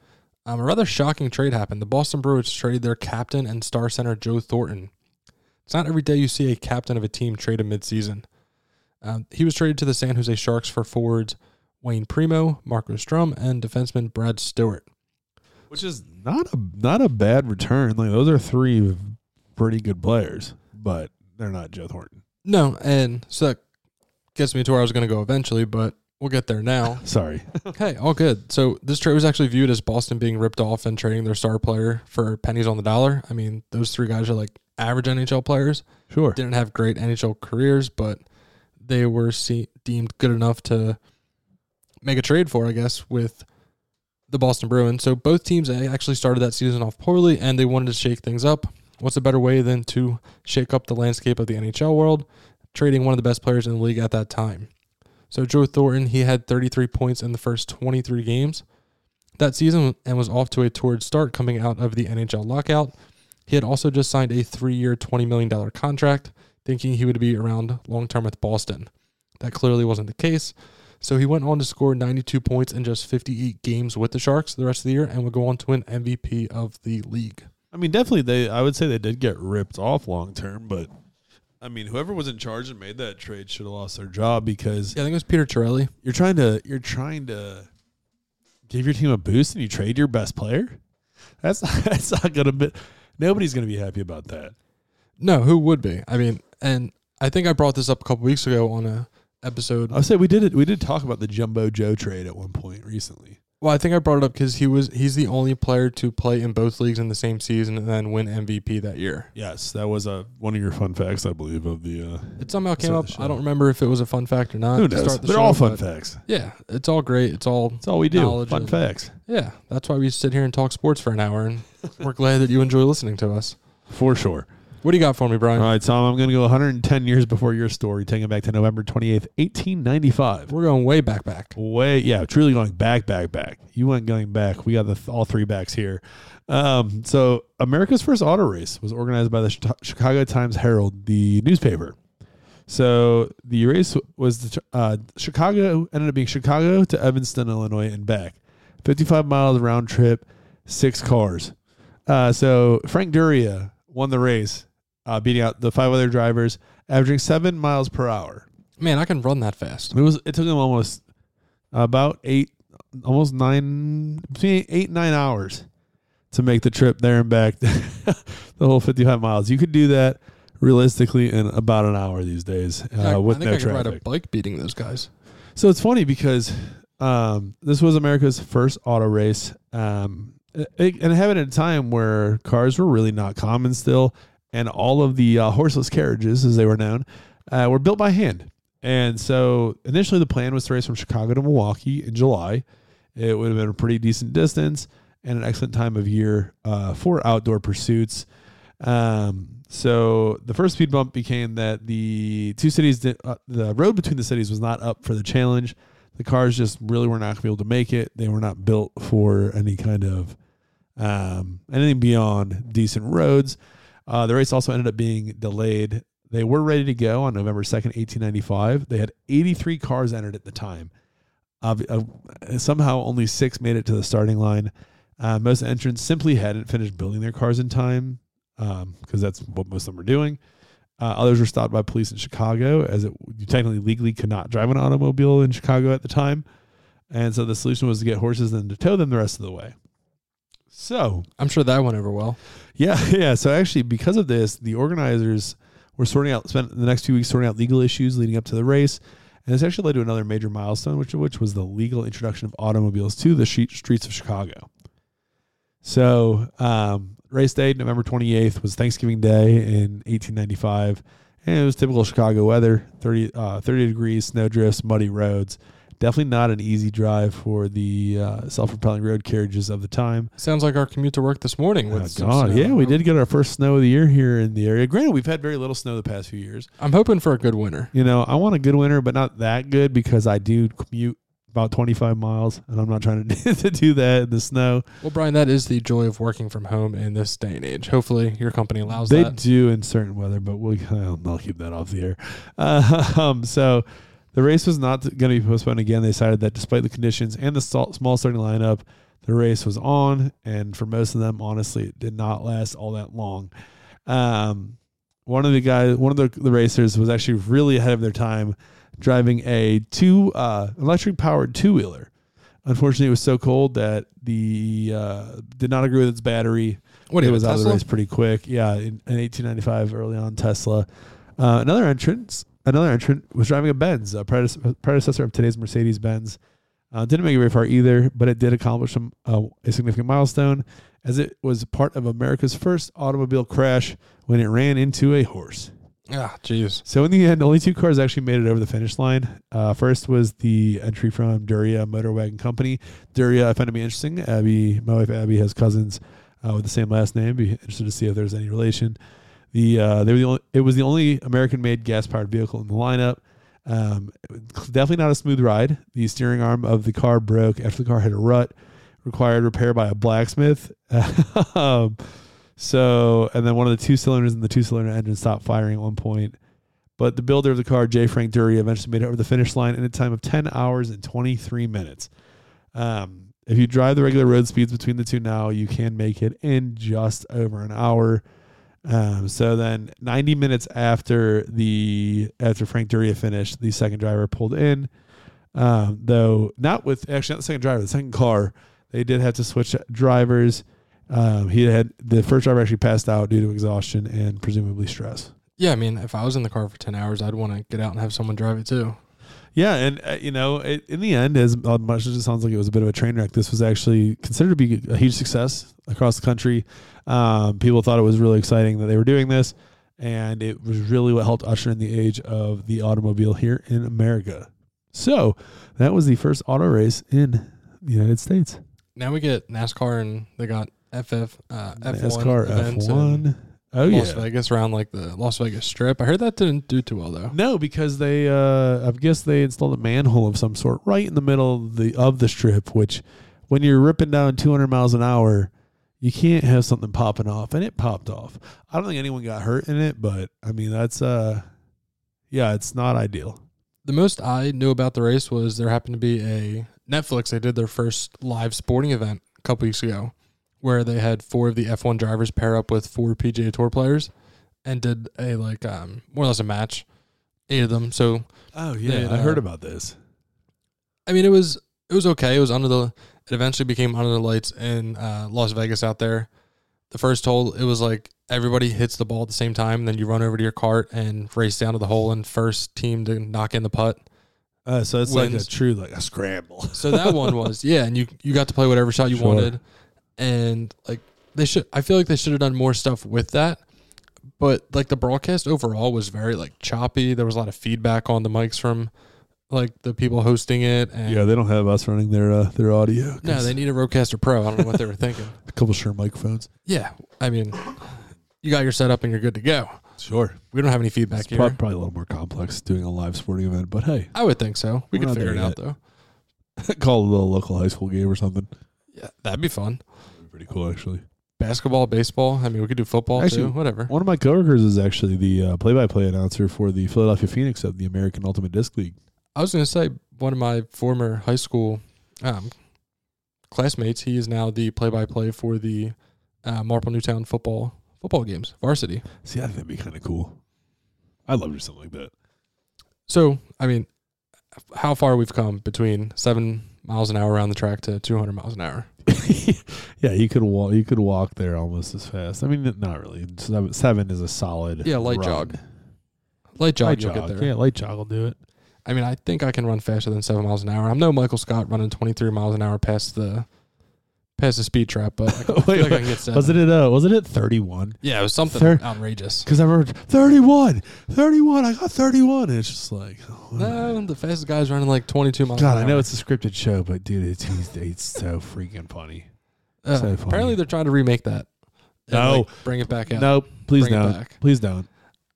Um, a rather shocking trade happened. The Boston Bruins traded their captain and star center Joe Thornton. It's not every day you see a captain of a team traded midseason. Um, he was traded to the San Jose Sharks for forwards Wayne Primeau, Marco Sturm, and defenseman Brad Stuart. Which is not a not a bad return. Like those are three pretty good players, but they're not Joe Thornton. No, and so that gets me to where I was going to go eventually, but we'll get there now. Sorry. Okay, all good. So this trade was actually viewed as Boston being ripped off and trading their star player for pennies on the dollar. I mean, those three guys are like average NHL players. Sure. Didn't have great NHL careers, but they were see- deemed good enough to make a trade for, I guess, with the Boston Bruins. So both teams actually started that season off poorly, and they wanted to shake things up. What's a better way than to shake up the landscape of the NHL world, trading one of the best players in the league at that time? So Joe Thornton, he had 33 points in the first 23 games that season and was off to a torrid start coming out of the NHL lockout. He had also just signed a three-year, $20 million contract, thinking he would be around long-term with Boston. That clearly wasn't the case. So he went on to score 92 points in just 58 games with the Sharks the rest of the year and would go on to win MVP of the league. I mean, definitely they. I would say they did get ripped off long term, but I mean, whoever was in charge and made that trade should have lost their job because Yeah, I think it was Peter Chiarelli. you're trying to you're trying to give your team a boost and you trade your best player. That's that's not gonna be. Nobody's gonna be happy about that. No, who would be? I mean, and I think I brought this up a couple weeks ago on a episode. I'll say we did it. We did talk about the Jumbo Joe trade at one point recently. Well, I think I brought it up because he was he's the only player to play in both leagues in the same season and then win MVP that year. Yes, that was a one of your fun facts, I believe, of the. Uh, It somehow came up. I don't remember if it was a fun fact or not. who to knows? start the They're show, all fun facts. Yeah, it's all great. It's all. It's all we do. Knowledge Fun and- facts yeah. That's why we sit here and talk sports for an hour, and we're glad that you enjoy listening to us. for sure. What do you got for me, Brian? All right, Tom. I'm going to go 110 years before your story, taking it back to November 28th, 1895. We're going way back, back. Way, yeah, truly going back, back, back. You went going back. We got the all three backs here. Um, so America's first auto race was organized by the Chicago Times Herald, the newspaper. So the race was the, uh, Chicago ended up being Chicago to Evanston, Illinois, and back. 55 miles round trip, six cars. Uh, so Frank Duryea won the race, uh, beating out the five other drivers, averaging seven miles per hour. Man, I can run that fast. It was. It took him almost about eight, almost nine, between eight nine hours to make the trip there and back, the whole fifty-five miles. You could do that realistically in about an hour these days uh, I, with I think no I could ride a bike beating those guys. So it's funny because um, this was America's first auto race, um, it, and it happened at a time where cars were really not common still, and all of the uh, horseless carriages, as they were known, uh, were built by hand. And so initially, the plan was to race from Chicago to Milwaukee in July. It would have been a pretty decent distance and an excellent time of year uh, for outdoor pursuits. Um, so the first speed bump became that the two cities, did, uh, the road between the cities was not up for the challenge. The cars just really were not going to be able to make it. They were not built for any kind of um, anything beyond decent roads. Uh, the race also ended up being delayed. They were ready to go on November 2nd, 1895. They had 83 cars entered at the time. Uh, uh, somehow only six made it to the starting line. Uh, most entrants simply hadn't finished building their cars in time because um, that's what most of them were doing. Uh, others were stopped by police in Chicago, as it, you technically legally could not drive an automobile in Chicago at the time. And so the solution was to get horses and to tow them the rest of the way. So I'm sure that went over well. Yeah, yeah. So actually, because of this, the organizers were sorting out, spent the next few weeks sorting out legal issues leading up to the race. And this actually led to another major milestone, which, which was the legal introduction of automobiles to the streets of Chicago. So, um, race day, November 28th, was Thanksgiving Day in 1895. And it was typical Chicago weather 30, uh, 30 degrees, snow drifts, muddy roads. Definitely not an easy drive for the uh, self-propelling road carriages of the time. Sounds like our commute to work this morning. With oh, God, yeah, we did get our first snow of the year here in the area. Granted, we've had very little snow the past few years. I'm hoping for a good winter. You know, I want a good winter, but not that good because I do commute about 25 miles, and I'm not trying to, to do that in the snow. Well, Brian, that is the joy of working from home in this day and age. Hopefully, your company allows they that. They do in certain weather, but we'll, I'll keep that off the air. Uh, um, so the race was not going to be postponed again. They decided that despite the conditions and the small starting lineup, the race was on, and for most of them, honestly, it did not last all that long. Um, one of the guys, one of the, the racers, was actually really ahead of their time, driving a two uh, electric powered two wheeler. Unfortunately, it was so cold that the uh, did not agree with its battery. What it was out of the race pretty quick. Yeah, in, in 1895, early on, Tesla. Uh, another entrance another entrant was driving a Benz, a predecessor of today's Mercedes Benz. Uh, didn't make it very far either, but it did accomplish some uh, a significant milestone as it was part of America's first automobile crash when it ran into a horse. Ah, jeez. So in the end, only two cars actually made it over the finish line. Uh, first was the entry from Duryea Motor Wagon Company. Duryea, I found to be interesting. Abby, my wife Abby, has cousins uh, with the same last name. Be interested to see if there's any relation. The uh, they were the only, it was the only American-made gas-powered vehicle in the lineup. Um, definitely not a smooth ride. The steering arm of the car broke after the car hit a rut, required repair by a blacksmith. um, so, and then one of the two cylinders in the two-cylinder engine stopped firing at one point. But the builder of the car, J. Frank Duryea, eventually made it over the finish line in a time of 10 hours and 23 minutes. Um, if you drive the regular road speeds between the two now, you can make it in just over an hour. Um, so then 90 minutes after the after Frank Duryea finished, the second driver pulled in. Um, though not with actually not the second driver, the second car, they did have to switch drivers. Um, he had the first driver actually passed out due to exhaustion and presumably stress. Yeah, I mean, if I was in the car for 10 hours, I'd want to get out and have someone drive it too. Yeah, and uh, you know, it, in the end, as much as it sounds like it was a bit of a train wreck, this was actually considered to be a huge success across the country. Um, people thought it was really exciting that they were doing this, and it was really what helped usher in the age of the automobile here in America. So that was the first auto race in the United States. Now we get NASCAR, and they got FF uh, F1 NASCAR F1. Oh yeah. Las yeah, Vegas around like the Las Vegas Strip. I heard that didn't do too well though. No, because they, uh, I guess they installed a manhole of some sort right in the middle of the of the strip. Which, when you're ripping down 200 miles an hour, you can't have something popping off, and it popped off. I don't think anyone got hurt in it, but I mean that's uh, yeah, it's not ideal. The most I knew about the race was there happened to be a Netflix. They did their first live sporting event a couple weeks ago where they had four of the F1 drivers pair up with four PGA Tour players and did a like um more or less a match, eight of them. So oh yeah, I heard uh, about this. I mean, it was it was okay. It was under the. It eventually became under the lights in uh, Las Vegas out there. The first hole, it was like everybody hits the ball at the same time. Then you run over to your cart and race down to the hole and first team to knock in the putt. Uh, so it's like a true like a scramble. So that one was yeah, and you you got to play whatever shot you Sure. wanted, and like they should. I feel like they should have done more stuff with that. But like the broadcast overall was very like choppy. There was a lot of feedback on the mics from like the people hosting it. And yeah, they don't have us running their uh, their audio. No, they need a Rodecaster Pro. I don't know what they were thinking. a couple Shure microphones. Yeah, I mean, you got your setup and you're good to go. Sure, We don't have any feedback it's here. prob- probably a little more complex doing a live sporting event, but hey, I would think so. We could figure it there out though. call a little local high school game or something. Yeah, that'd be fun. That'd be pretty cool, actually. Basketball, baseball. I mean, we could do football Actually, too. Whatever. One of my coworkers is actually the uh, play-by-play announcer for the Philadelphia Phoenix of the American Ultimate Disc League. I was going to say one of my former high school um, classmates. He is now the play-by-play for the uh, Marple Newtown football football games, varsity. See, I think that'd be kind of cool. I'd love to do something like that. So, I mean, how far we've come between seven miles an hour around the track to 200 miles an hour. yeah, you could walk. You could walk there almost as fast. I mean, not really. Seven, seven is a solid. Yeah, light run. jog. Light jog, Light jog. Yeah, light jog will do it. I mean, I think I can run faster than seven miles an hour. I'm no Michael Scott running 23 miles an hour past the past the speed trap, but I, I feel like I can get seven. Wasn't it? Uh, wasn't it thirty-one? Yeah, it was something Thir- outrageous. Because I remember 31, 31. I got thirty-one, and it's just like, oh, No, the fastest guy's running like 22 miles. God, an I know hour. it's a scripted show, but dude, it's it's, it's so freaking funny. Uh, so funny. apparently, they're trying to remake that. and, No. like, bring it back out. No, please Bring it don't. back. Please don't.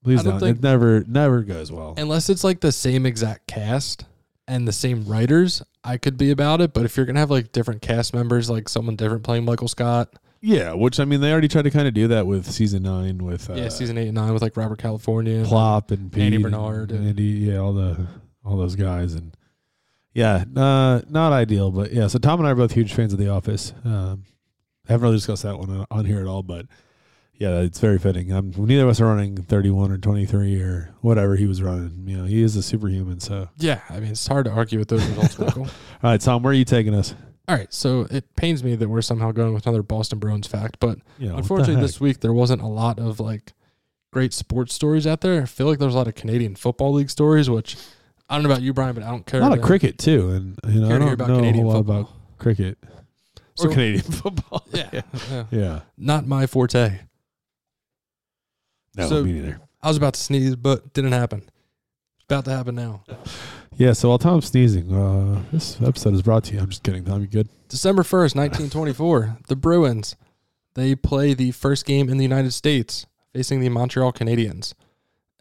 Please I don't don't. think- it never never goes well. Unless it's like the same exact cast and the same writers, I could be about it. But if you're gonna have like different cast members, like someone different playing Michael Scott, yeah, which I mean, they already tried to kind of do that with season nine with uh, yeah, season eight and nine with like Robert California, and- Plop and Pete Andy Bernard and- Andy, yeah, all the all those guys, and yeah, uh, not ideal, but yeah. So Tom and I are both huge fans of The Office. Um, haven't really discussed that one on- on here at all, but yeah, it's very fitting. Um, neither of us are running thirty-one or twenty-three or whatever he was running. You know, he is a superhuman. So, Yeah, I mean it's hard to argue with those results, Michael. all right, Tom, where are you taking us? All right, so it pains me that we're somehow going with another Boston Bruins fact, but You know, unfortunately, this week there wasn't a lot of like great sports stories out there. I feel like there's a lot of Canadian football league stories, which I don't know about you, Brian, but I don't care. a lot of cricket too, and you know, I don't know Canadian a whole lot about cricket So- or Canadian football. Yeah, yeah. yeah, not my forte. No, So- me neither. I was about to sneeze, but didn't happen. It's about to happen now. Yeah, so while Tom's sneezing, uh, this episode is brought to you. I'm just kidding, Tom. You good? December 1st, 1924, the Bruins, they play the first game in the United States facing the Montreal Canadiens.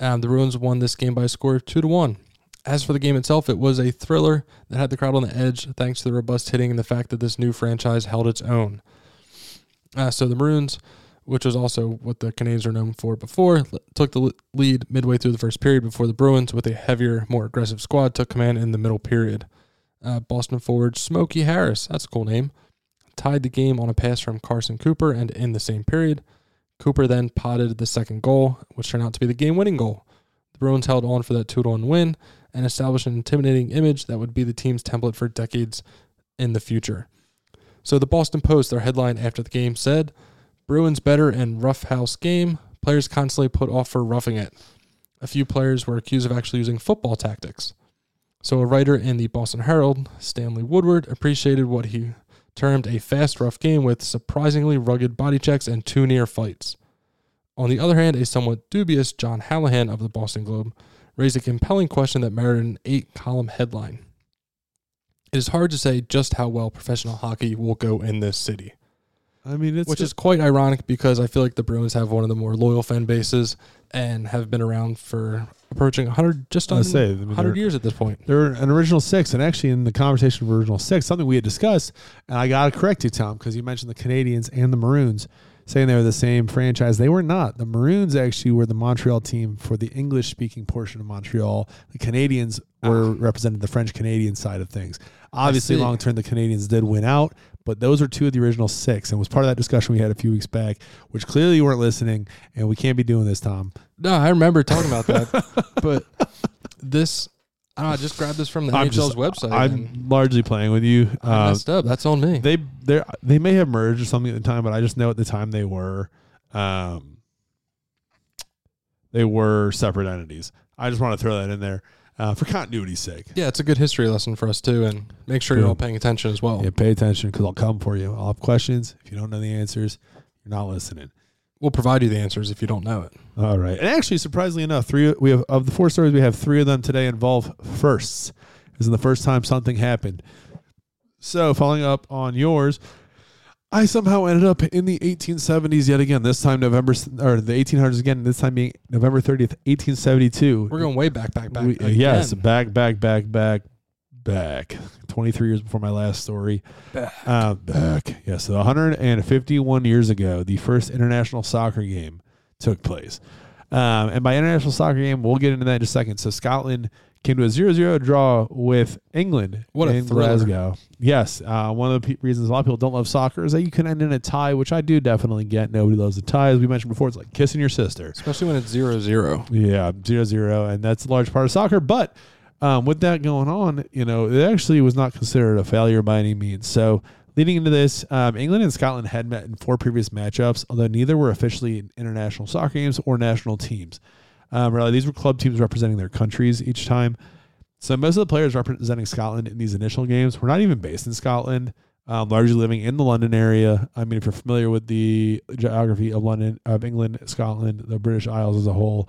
Um, the Bruins won this game by a score of 2 to 1. As for the game itself, it was a thriller that had the crowd on the edge thanks to the robust hitting and the fact that this new franchise held its own. Uh, so the Maroons, which was also what the Canadiens were known for before, took the lead midway through the first period before the Bruins, with a heavier, more aggressive squad, took command in the middle period. Uh, Boston forward Smokey Harris, that's a cool name, tied the game on a pass from Carson Cooper, and in the same period, Cooper then potted the second goal, which turned out to be the game winning goal. The Bruins held on for that 2 1 win and established an intimidating image that would be the team's template for decades in the future. So the Boston Post, their headline after the game said, Bruins better in rough house game. Players constantly put off for roughing it. A few players were accused of actually using football tactics. So a writer in the Boston Herald, Stanley Woodward, appreciated what he termed a fast, rough game with surprisingly rugged body checks and two near fights. On the other hand, a somewhat dubious John Hallahan of the Boston Globe raised a compelling question that merited an eight column headline. It is hard to say just how well professional hockey will go in this city, I mean, it's which is quite ironic because I feel like the Bruins have one of the more loyal fan bases and have been around for approaching 100, just on say, I mean, 100 years at this point. They're an original six, and actually in the conversation of original six, something we had discussed, and I got to correct you, Tom, because you mentioned the Canadiens and the Maroons, saying they were the same franchise. They were not. The Maroons actually were the Montreal team for the English-speaking portion of Montreal. The Canadiens were ah. represented the French Canadian side of things. Obviously, long term, the Canadiens did win out, but those are two of the original six, and was part of that discussion we had a few weeks back, which clearly you weren't listening, and we can't be doing this, Tom. No, I remember talking about that, but this, I know, I just grabbed this from the I'm NHL's just- website. I'm largely playing with you. I Um, messed up. That's on me. they they they may have merged or something at the time, but I just know at the time they were um they were separate entities. I just want to throw that in there. Uh, for continuity's sake. Yeah, it's a good history lesson for us too, and make sure you're all paying attention as well. Yeah, pay attention because I'll come for you. I'll have questions. If you don't know the answers, you're not listening. We'll provide you the answers if you don't know it. All right. And actually, surprisingly enough, three we have of the four stories we have three of them today involve firsts. This is the first time something happened. So, following up on yours, I somehow ended up in the 1870s yet again. This time November or the 1800s again. This time being November 30th, 1872. We're going way back, back, back. We- yes, back, back, back, back, back. 23 years before my last story. Back. Uh, back. Yeah, so 151 years ago, the first international soccer game took place. Um, and by international soccer game, we'll get into that in a second. So Scotland came to a 0-0 draw with England What a in. Glasgow. Yes, uh, one of the pe- reasons a lot of people don't love soccer is that you can end in a tie, which I do definitely get. Nobody loves a tie. As we mentioned before, it's like kissing your sister. Especially when it's zero zero. Yeah, zero zero, and that's a large part of soccer. But um, with that going on, you know, it actually was not considered a failure by any means. So leading into this, um, England and Scotland had met in four previous matchups, although neither were officially international soccer games or national teams. Um, really, these were club teams representing their countries each time. So most of the players representing Scotland in these initial games were not even based in Scotland, um, largely living in the London area. I mean, if you're familiar with the geography of London, of England, Scotland, the British Isles as a whole,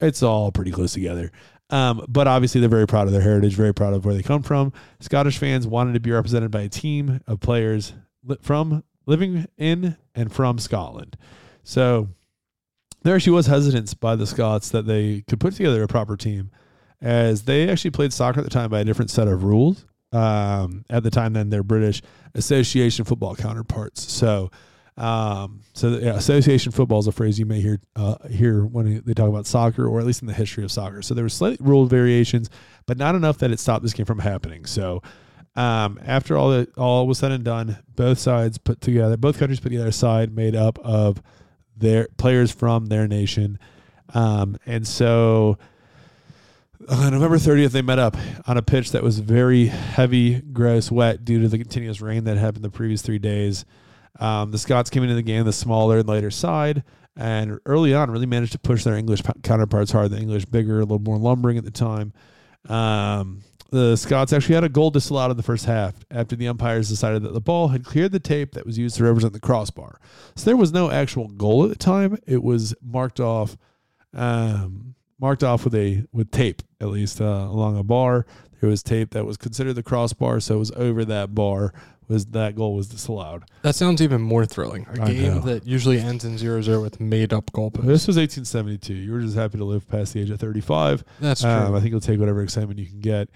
it's all pretty close together. Um, but obviously, they're very proud of their heritage, very proud of where they come from. Scottish fans wanted to be represented by a team of players li- from living in and from Scotland. So there actually was hesitance by the Scots that they could put together a proper team, as they actually played soccer at the time by a different set of rules. Um, at the time, than their British Association football counterparts. So, um, so yeah, association football is a phrase you may hear uh, hear when they talk about soccer, or at least in the history of soccer. So there were slight rule variations, but not enough that it stopped this game from happening. So. Um, after all that all was said and done, both sides put together, both countries put together a side made up of their players from their nation. Um, and so on November 30th, they met up on a pitch that was very heavy, gross, wet due to the continuous rain that happened the previous three days. Um, the Scots came into the game the smaller and lighter side, and early on really managed to push their English counterparts hard. The English bigger, a little more lumbering at the time. Um, the Scots actually had a goal disallowed in the first half after the umpires decided that the ball had cleared the tape that was used to represent the crossbar. So there was no actual goal at the time. It was marked off, um, marked off with a with tape at least uh, along a bar. There was tape that was considered the crossbar, so it was over that bar. Was that goal was disallowed? That sounds even more thrilling. A I game know. that usually ends in zero zero with made up goalposts. This was 1872. You were just happy to live past the age of 35. That's true. Um, I think you'll take whatever excitement you can get.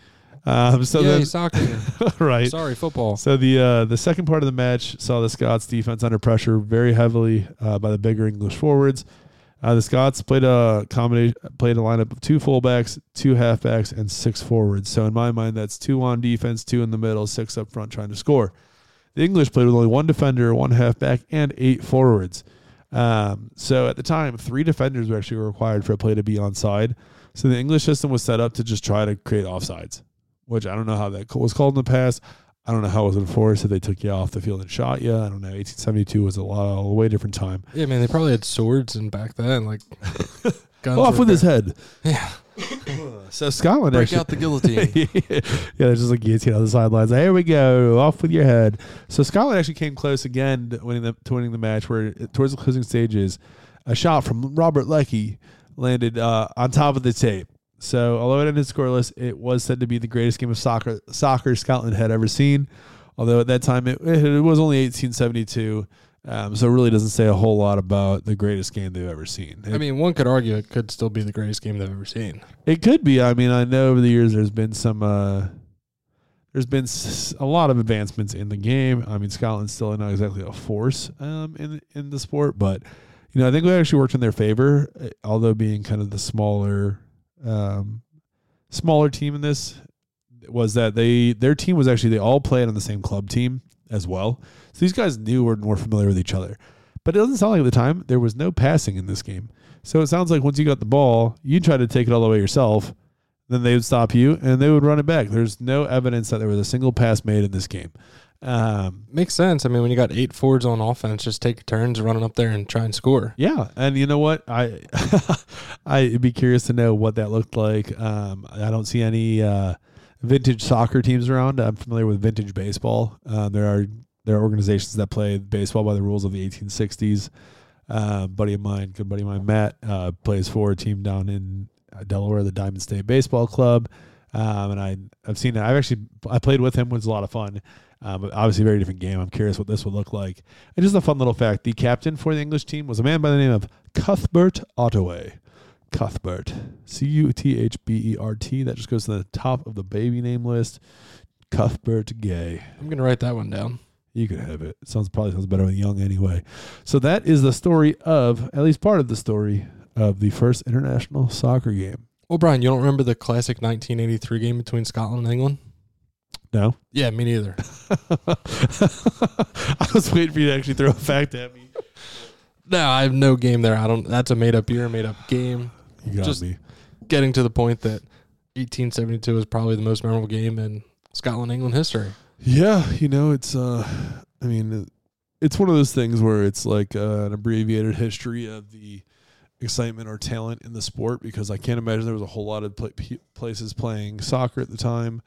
Um, so Yay, then, soccer. right. Sorry, football. So the uh, the second part of the match saw the Scots defense under pressure very heavily uh, by the bigger English forwards. Uh, the Scots played a combination, played a lineup of two fullbacks, two halfbacks, and six forwards. So in my mind, that's two on defense, two in the middle, six up front trying to score. The English played with only one defender, one halfback, and eight forwards. Um, so at the time, three defenders were actually required for a play to be onside. So the English system was set up to just try to create offsides, which I don't know how that was called in the past. I don't know how it was enforced if they took you off the field and shot you. I don't know. 1872 was a lot, a way different time. Yeah, man, they probably had swords and back then, like guns. Off were with his head. Yeah, So Scotland break actually, out the guillotine. yeah, there's just like guillotine on the sidelines. Like, Here we go, off with your head. So Scotland actually came close again to winning the to winning the match. Where towards the closing stages, a shot from Robert Leckie landed uh, on top of the tape. So although it ended scoreless, it was said to be the greatest game of soccer soccer Scotland had ever seen. Although at that time it, it was only 1872, um, so it really doesn't say a whole lot about the greatest game they've ever seen. It, I mean, one could argue it could still be the greatest game they've ever seen. it could be. I mean, I know over the years there's been some. Uh, there's been a lot of advancements in the game. I mean, Scotland's still not exactly a force um, in in the sport, but you know, I think we actually worked in their favor, uh, although being kind of the smaller, um, smaller team in this was that they their team was actually they all played on the same club team as well. So these guys knew or were more familiar with each other. But it doesn't sound like at the time there was no passing in this game. So it sounds like once you got the ball, you try to take it all the way yourself. Then they would stop you and they would run it back. There's no evidence that there was a single pass made in this game. Um, Makes sense. I mean, when you got eight forwards on offense, just take turns running up there and try and score. yeah, and you know what? I I'd be curious to know what that looked like. Um, I don't see any uh, vintage soccer teams around. I'm familiar with vintage baseball. Um, there are there are organizations that play baseball by the rules of the 1860s. Uh, buddy of mine, good buddy of mine, Matt, uh, plays for a team down in uh, Delaware, the Diamond State Baseball Club. Um, and I, I've seen it. I've actually, I played with him. It was a lot of fun. Um, but obviously, a very different game. I'm curious what this would look like. And just a fun little fact: the captain for the English team was a man by the name of Cuthbert Ottaway. Cuthbert, C U T H B E R T. That just goes to the top of the baby name list. Cuthbert Gay. I'm gonna write that one down. You could have it. Sounds probably sounds better with young anyway. So that is the story of, at least part of the story of the first international soccer game. Well, Brian, you don't remember the classic 1983 game between Scotland and England? No, Yeah, me neither. I was waiting for you to actually throw a fact at me. no, I have no game there. I don't. That's a made up year, made up game. You got Just- me. Getting to the point that 1872 is probably the most memorable game in Scotland England history. Yeah, you know, it's uh I mean, it's one of those things where it's like uh, an abbreviated history of the excitement or talent in the sport because I can't imagine there was a whole lot of pla p- places playing soccer at the time.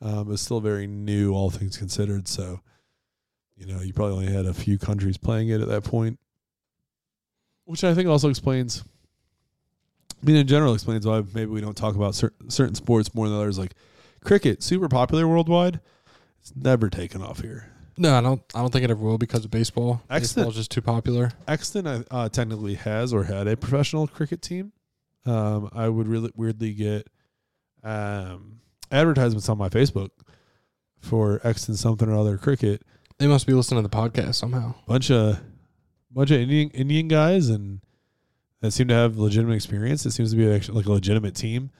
Um, it was still very new, all things considered. So, you know, you probably only had a few countries playing it at that point, which I think also explains. I mean, in general, explains why maybe we don't talk about cer- certain sports more than others. Like cricket, super popular worldwide. It's never taken off here. No, I don't. I don't think it ever will because of baseball. Excellent. Baseball's just too popular. Exton uh, technically has or had a professional cricket team. Um, I would really weirdly get um, advertisements on my Facebook for Exton something or other cricket. They must be listening to the podcast somehow. Bunch of bunch of Indian Indian guys and that seem to have legitimate experience. It seems to be actually like a legitimate team.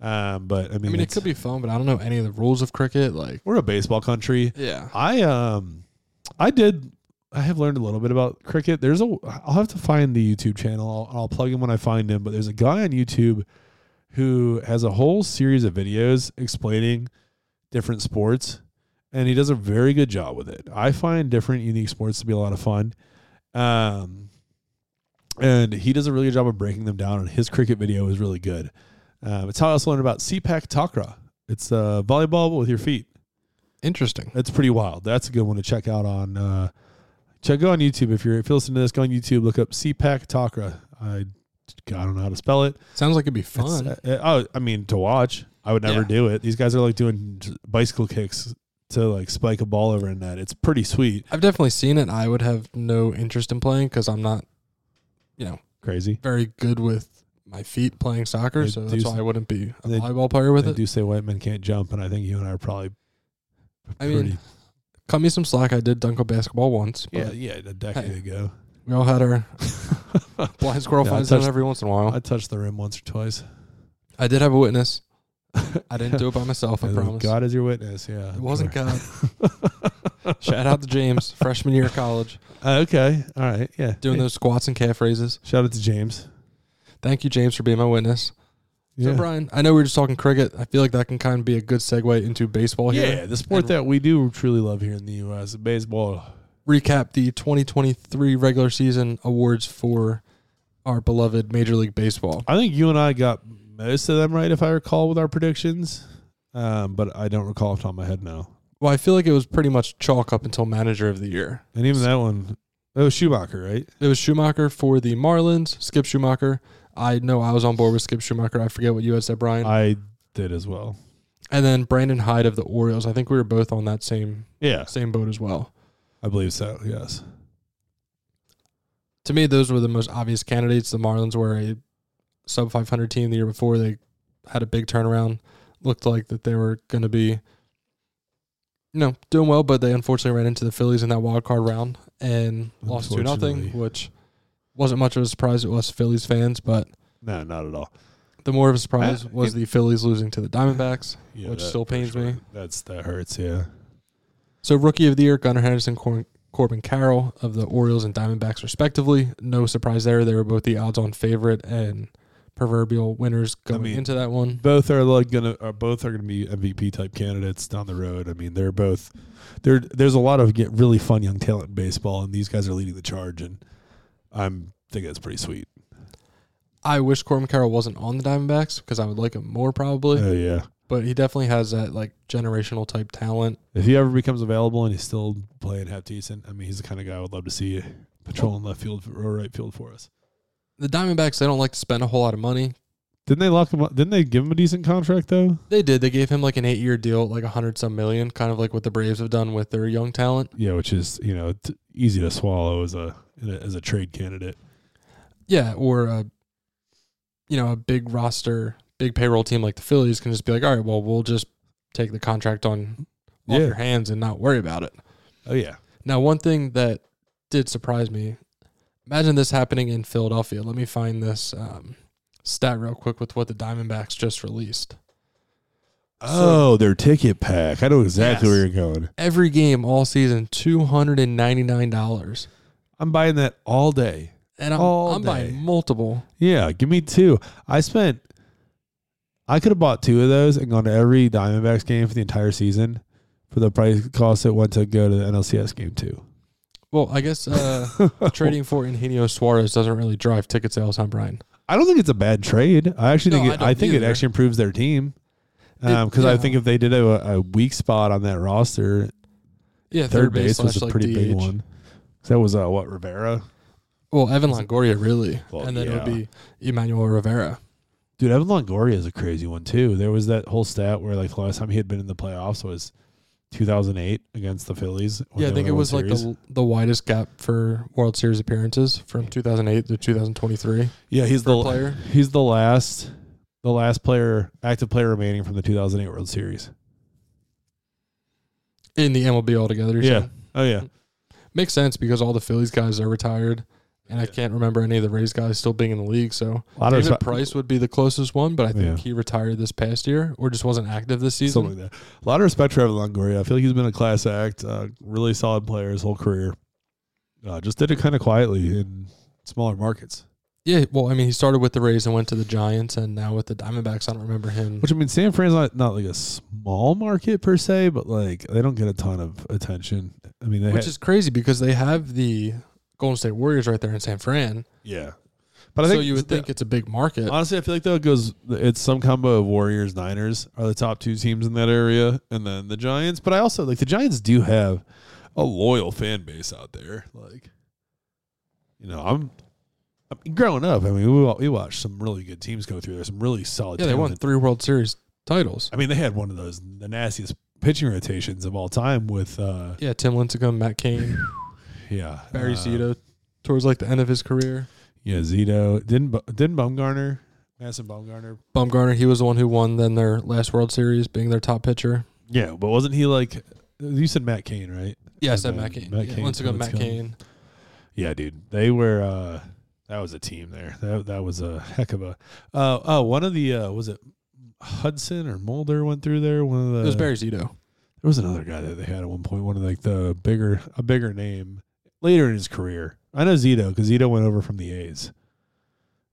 Um, but I I mean, mean, it it's- could be fun, but I don't know any of the rules of cricket. Like, we're a baseball country. yeah, I um I did I have learned a little bit about cricket. There's a I'll have to find the YouTube channel. I'll, I'll plug him when I find him. But there's a guy on YouTube who has a whole series of videos explaining different sports, and he does a very good job with it. I find different unique sports to be a lot of fun. Um, and he does a really good job of breaking them down. And his cricket video is really good. Um, it's how I also learned about Sepak Takraw. It's uh, volleyball but with your feet. interesting. That's pretty wild. That's a good one to check out on. Uh, check go on YouTube if you're if you listen to this. Go on YouTube. Look up Sepak Takraw. I I don't know how to spell it. Sounds like it'd be fun. uh, uh, oh, I mean to watch. I would never Yeah. do it. These guys are like doing bicycle kicks to like spike a ball over a net. It's pretty sweet. I've definitely seen it. I would have no interest in playing because I'm not, you know, Crazy. very good with my feet playing soccer. They so that's why I wouldn't be a they- volleyball player with They it. do say white men can't jump, and I think you and I are probably. I mean, pretty- Cut me some slack. I did dunk a basketball once. But yeah, yeah, a decade Hey. ago. We all had our blind squirrel I fights in every once in a while. I touched the rim once or twice. I did have a witness. I didn't do it by myself. I promise. God is your witness. Yeah, It wasn't God. Shout out to James, freshman year of college, Uh, okay, all right, yeah. doing Hey, those squats and calf raises. Shout out to James. Thank you, James, for being my witness. Yeah. So, Brian, I know we were just talking cricket. I feel like that can kind of be a good segue into baseball here. Yeah, the sport And that we do truly love here in the U.S. Baseball. recap the 2023 regular season awards for our beloved Major League Baseball. I think you and I got most of them right, if I recall, with our predictions. Um, but I don't recall off the top of my head now. Well, I feel like it was pretty much chalk up until Manager of the Year. And even that one, that was Schumaker, right? It was Schumaker for the Marlins, Skip Schumaker. I know I was on board with Skip Schumaker. I forget what you had said, Brian. I did as well. and then Brandon Hyde of the Orioles. I think we were both on that same Yeah, same boat as well. I believe so. Yes. To me, those were the most obvious candidates. The Marlins were a sub 500 team the year before. They had a big turnaround. Looked like that they were going to be, you know, doing well, but they unfortunately ran into the Phillies in that wild card round and lost two nothing, which wasn't much of a surprise to us Phillies fans. But No, not at all. the more of a surprise was the Phillies losing to the Diamondbacks. Yeah, Which that- still pains me. That's that hurts. Yeah. So rookie of the year, Gunnar Henderson, Cor- Corbin Carroll of the Orioles and Diamondbacks, respectively. No surprise there. They were both the odds-on favorite and proverbial winners going mean, into that one. both are like gonna are both are gonna be MVP type candidates down the road. I mean, they're both there. There's a lot of get really fun young talent in baseball, and these guys are leading the charge, and I'm thinking it's pretty sweet. I wish Corbin Carroll wasn't on the Diamondbacks because I would like him more probably, Oh yeah. but he definitely has that like generational type talent. If he ever becomes available and he's still playing half decent, I mean, he's the kind of guy I would love to see patrolling left field or right field for us. The Diamondbacks they don't like to spend a whole lot of money. Didn't they lock him up? Didn't they give him a decent contract though? They did. They gave him like an eight year deal, like a hundred some million, kind of like what the Braves have done with their young talent. Yeah, which is you know t- easy to swallow as a as a trade candidate. Yeah, or a you know a big roster, big payroll team like the Phillies can just be like, all right, well, we'll just take the contract on off Yeah. your hands and not worry about it. Oh yeah. Now, one thing that did surprise me, imagine this happening in Philadelphia. Let me find this um, stat real quick with what the Diamondbacks just released. Oh, their ticket pack. I know exactly Yes. where you're going. Every game all season, two hundred and ninety nine dollars, I'm buying that all day. and I'm, All I'm day. buying multiple. Yeah, give me two. I spent. I could have bought two of those and gone to every Diamondbacks game for the entire season for the price cost it went to go to the NLCS game too. Well, I guess uh, trading for Eugenio Suarez doesn't really drive ticket sales, huh, Brian? I don't think it's a bad trade. I actually No, think I it, don't I, think it either. actually improves their team. It- Because I yeah. think if they did a, a weak spot on that roster, Yeah, third, base was a like, pretty big DH. one. 'Cause That was uh, what Rivera, Well, Evan Longoria, really, Well, and then it would yeah. be Emmanuel Rivera. dude. Evan Longoria is a crazy one too. There was that whole stat where like the last time he had been in the playoffs was 2008 against the Phillies. Yeah, I think it was World like Series. the the widest gap for World Series appearances from 2008 to 2023 yeah. He's the player. He's the last, the last player, active player remaining from the 2008 World Series. in the MLB altogether. Yeah. saying? Oh yeah, makes sense because all the Phillies guys are retired, and I can't remember any of the Rays guys still being in the league. So a lot of David respe- Price would be the closest one, but I think Yeah. he retired this past year or just wasn't active this season. something like that. A lot of respect for Evan Longoria. I feel like he's been a class act, uh, really solid player his whole career. Uh, just did it kind of quietly in smaller markets. Yeah, well, I mean, he started with the Rays and went to the Giants, and now with the Diamondbacks. I don't remember him. Which I mean, San Fran's not not like a small market per se, but like they don't get a ton of attention. I mean, they Which ha- is crazy because they have the Golden State Warriors right there in San Fran. yeah. But I think so you would think it's a big market. Honestly, I feel like though it goes, it's some combo of Warriors, Niners are the top two teams in that area, and then the Giants. But I also like the Giants do have a loyal fan base out there. Like, you know, I'm, I mean, growing up. I mean, we we watched some really good teams go through there. Some really solid. yeah, they won three World Series titles. I mean, they had one of those the nastiest pitching rotations of all time with, uh, Yeah, Tim Lincecum, Matt Cain, yeah, Barry uh, Zito, towards like the end of his career. Yeah, Zito didn't Bu- didn't Baumgartner, Madison Baumgartner. Bumgarner, he was the one who won then their last World Series, being their top pitcher. Yeah, but wasn't he like? You said Matt Cain, right? Yeah, I said Matt- Matt Cain. Matt yeah, Cain, Lincecum, Matt Lincecum. Cain. Yeah, dude. They were uh that was a team there. That that was a heck of a uh oh, one of the uh was it Hudson or Mulder went through there? One of the It was Barry Zito. There was another guy that they had at one point, one of like the bigger a bigger name later in his career. I know Zito because Zito went over from the A's.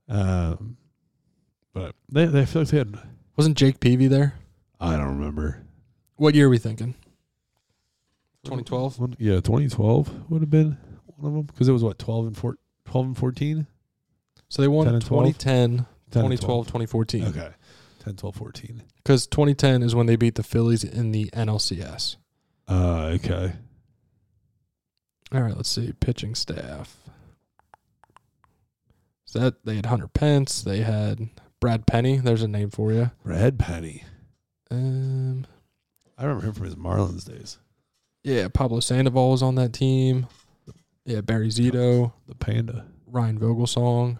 Um but they they feel like they had Wasn't Jake Peavy there? I don't remember. What year are we thinking? 2012? One- Yeah, 2012 would have been one of them because it was what 12 and 4, 12 and 14, So they won 10 and 2010, 10 and 2012, 2014. Okay. 10, 12, 14. Because 2010 is when they beat the Phillies in the NLCS. Uh, okay. All right, let's see. Pitching staff. So that they had Hunter Pence. They had Brad Penny. There's a name for you. Red Penny. Um, I remember him from his Marlins days. yeah, Pablo Sandoval was on that team. Yeah, Barry Zito, The Panda. Ryan Vogelsong,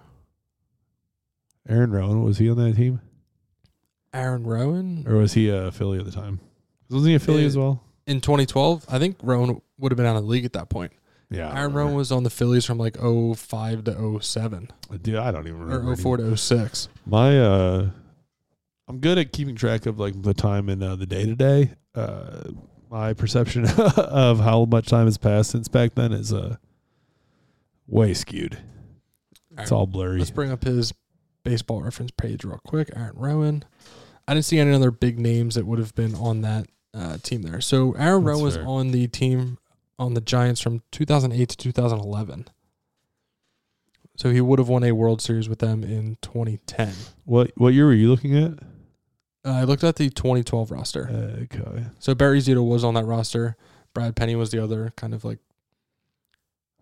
Aaron Rowand, was he on that team? Aaron Rowand. Or was he a Philly at the time? Wasn't he a Philly Yeah. as well? In 2012, I think Rowand would have been out of the league at that point. Yeah. Aaron. Rowand was on the Phillies from like 05 to 07 Dude, I don't even remember. or 04 to 06. My uh I'm good at keeping track of like the time and uh, the day to day. Uh my perception of how much time has passed since back then is uh way skewed. It's all blurry. Let's bring up his baseball reference page real quick. Aaron Rowand. I didn't see any other big names that would have been on that uh, team there. So Aaron That's Rowand was fair. on the team on the Giants from 2008 to 2011. So he would have won a World Series with them in 2010. What what year were you looking at? Uh, I looked at the 2012 roster. Okay. So Barry Zito was on that roster. Brad Penny was the other kind of like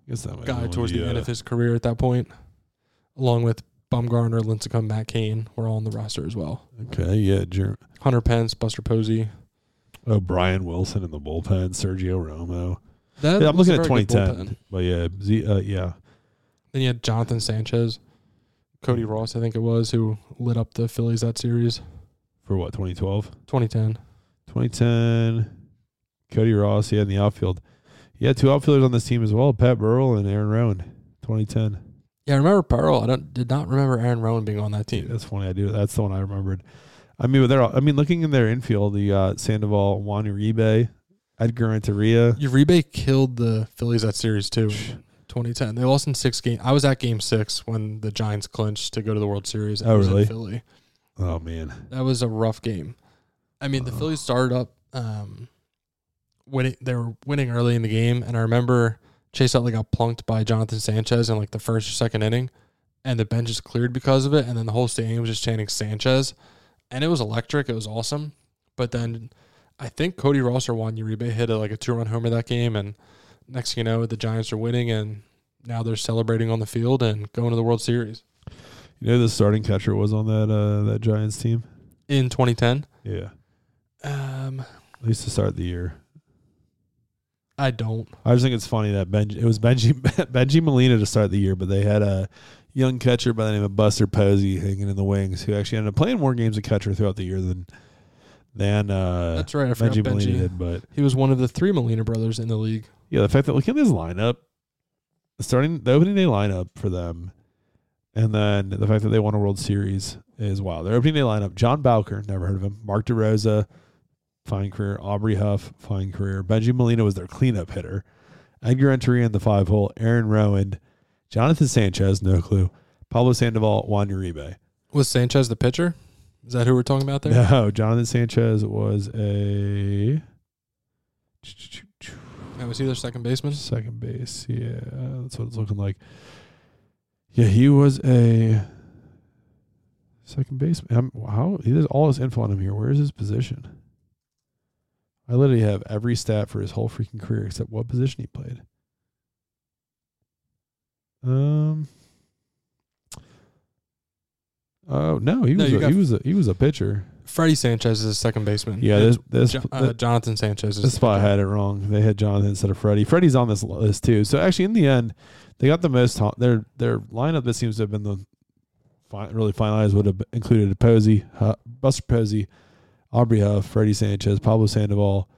I guess that might guy towards one the of end of his career at that point, along with Bumgarner, Lincecum, Matt Cain were all on the roster as well. Okay, yeah, Jer- Hunter Pence, Buster Posey. Oh Brian Wilson in the bullpen, Sergio Romo. That Yeah, I'm looking at 2010, but yeah, Z, uh, yeah, Then you had Jonathan Sanchez, Cody Ross, I think it was, who lit up the Phillies that series. for what 2012, 2010. 2010. Cody Ross, yeah, in the outfield. Yeah, two outfielders on this team as well: Pat Burrell and Aaron Rowand. 2010. Yeah, I remember Pearl. I don't did not remember Aaron Rowand being on that team. that's funny. I do. That's the one I remembered. I mean, but they're. all- I mean, looking in their infield, the uh, Sandoval, Juan Uribe, Edgar Renteria. Uribe killed the Phillies that series too. 2010. They lost in six games. I was at Game Six when the Giants clinched to go to the World Series. Oh, really? Philly. Oh man, That was a rough game. I mean, the Oh. Phillies started up um, winning. They were winning early in the game, and I remember Chase Utley got plunked by Jonathan Sanchez in like the first or second inning, and the bench just cleared because of it. And then the whole stadium was just chanting Sanchez, and it was electric. It was awesome. But then I think Cody Ross or Juan Uribe hit a, like a two-run homer that game, and next thing you know, the Giants are winning, and now they're celebrating on the field and going to the World Series you know who the starting catcher was on that uh, that Giants team. in 2010. Yeah, Um, at least to start the year. I don't. I just think it's funny that Bengie, it was Bengie Bengie Molina to start the year, but they had a young catcher by the name of Buster Posey hanging in the wings, who actually ended up playing more games of catcher throughout the year than than uh, That's right. I forgot Bengie Molina did. But He was one of the three Molina brothers in the league. yeah, the fact that look at this lineup, starting the opening day lineup for them, and then the fact that they won a World Series is wild. Their opening day lineup: John Bowker, never heard of him. Mark DeRosa, fine career. Aubrey Huff, fine career. Bengie Molina was their cleanup hitter. Edgar Renteria in the five hole. Aaron Rowand, Jonathan Sanchez, no clue. Pablo Sandoval, Juan Uribe. Was Sanchez the pitcher? Is that who we're talking about there? No, Jonathan Sanchez was a Yeah, was he their second baseman? second base. Yeah, that's what it's looking like. Yeah, he was a second baseman. Um, How he has all his info on him here. Where is his position? I literally have every stat for his whole freaking career except what position he played. Um. Oh no, he No, was a, he was a, he was a pitcher. Freddie Sanchez is a second baseman. Yeah, this this Jo- uh, Jonathan Sanchez is this spot had it wrong. They had Jonathan instead of Freddie. Freddie's on this list too. So actually, in the end, they got the most. Their their lineup that seems to have been the fi- really finalized would have included Posey, Hu- Buster Posey, Aubrey Huff, Freddie Sanchez, Pablo Sandoval,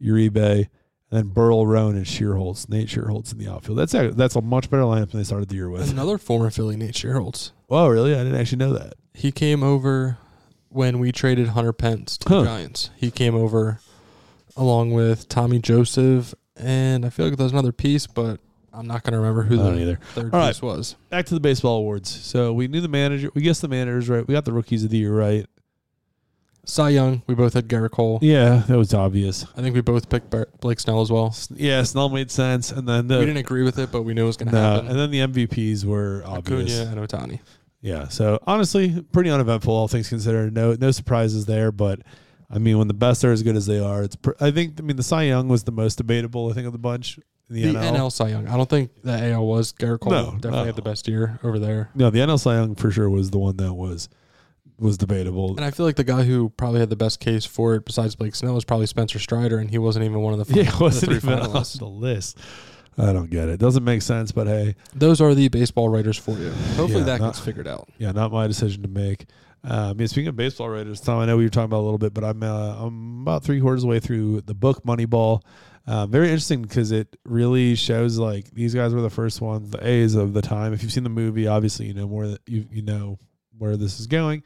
Uribe, and then Burrell Rowand and Schierholtz, Nate Schierholtz in the outfield. That's a, that's a much better lineup than they started the year with. Another former Philly, Nate Schierholtz. Oh, really? I didn't actually know that. He came over when we traded Hunter Pence to Huh. the Giants. He came over along with Tommy Joseph, and I feel like there's another piece, but I'm not going to remember who the either. third All right. piece was. Back to the baseball awards. So we knew the manager. We guessed the managers right. We got the rookies of the year right. Cy Young, we both had Gerrit Cole. Yeah, that was obvious. I think we both picked Bar- Blake Snell as well. Yeah, Snell made sense, and then the we didn't agree with it, but we knew it was going to no, happen. and then the MVPs were obvious. Acuna and Ohtani. Yeah, so honestly, pretty uneventful, all things considered. No, no surprises there. But I mean, when the best are as good as they are, it's. Pr- I think. I mean, the Cy Young was the most debatable. I think of the bunch. in The, The NL. NL Cy Young. I don't think the AL was. Gerrit Cole No, definitely no. had the best year over there. No, the NL Cy Young for sure was the one that was was debatable. And I feel like the guy who probably had the best case for it, besides Blake Snell, was probably Spencer Strider, and he wasn't even one of the, yeah, wasn't the three even on the list. I don't get it. Doesn't make sense, but hey, Those are the baseball writers for you. Hopefully Yeah, that not- gets figured out. yeah, not my decision to make. Um, yeah, speaking of baseball writers, Tom, I know we were talking about a little bit, but I'm uh, I'm about three quarters of the way through the book Moneyball. Uh, very interesting because it really shows like these guys were the first ones, the A's of the time. If you've seen the movie, obviously you know more that you you know where this is going.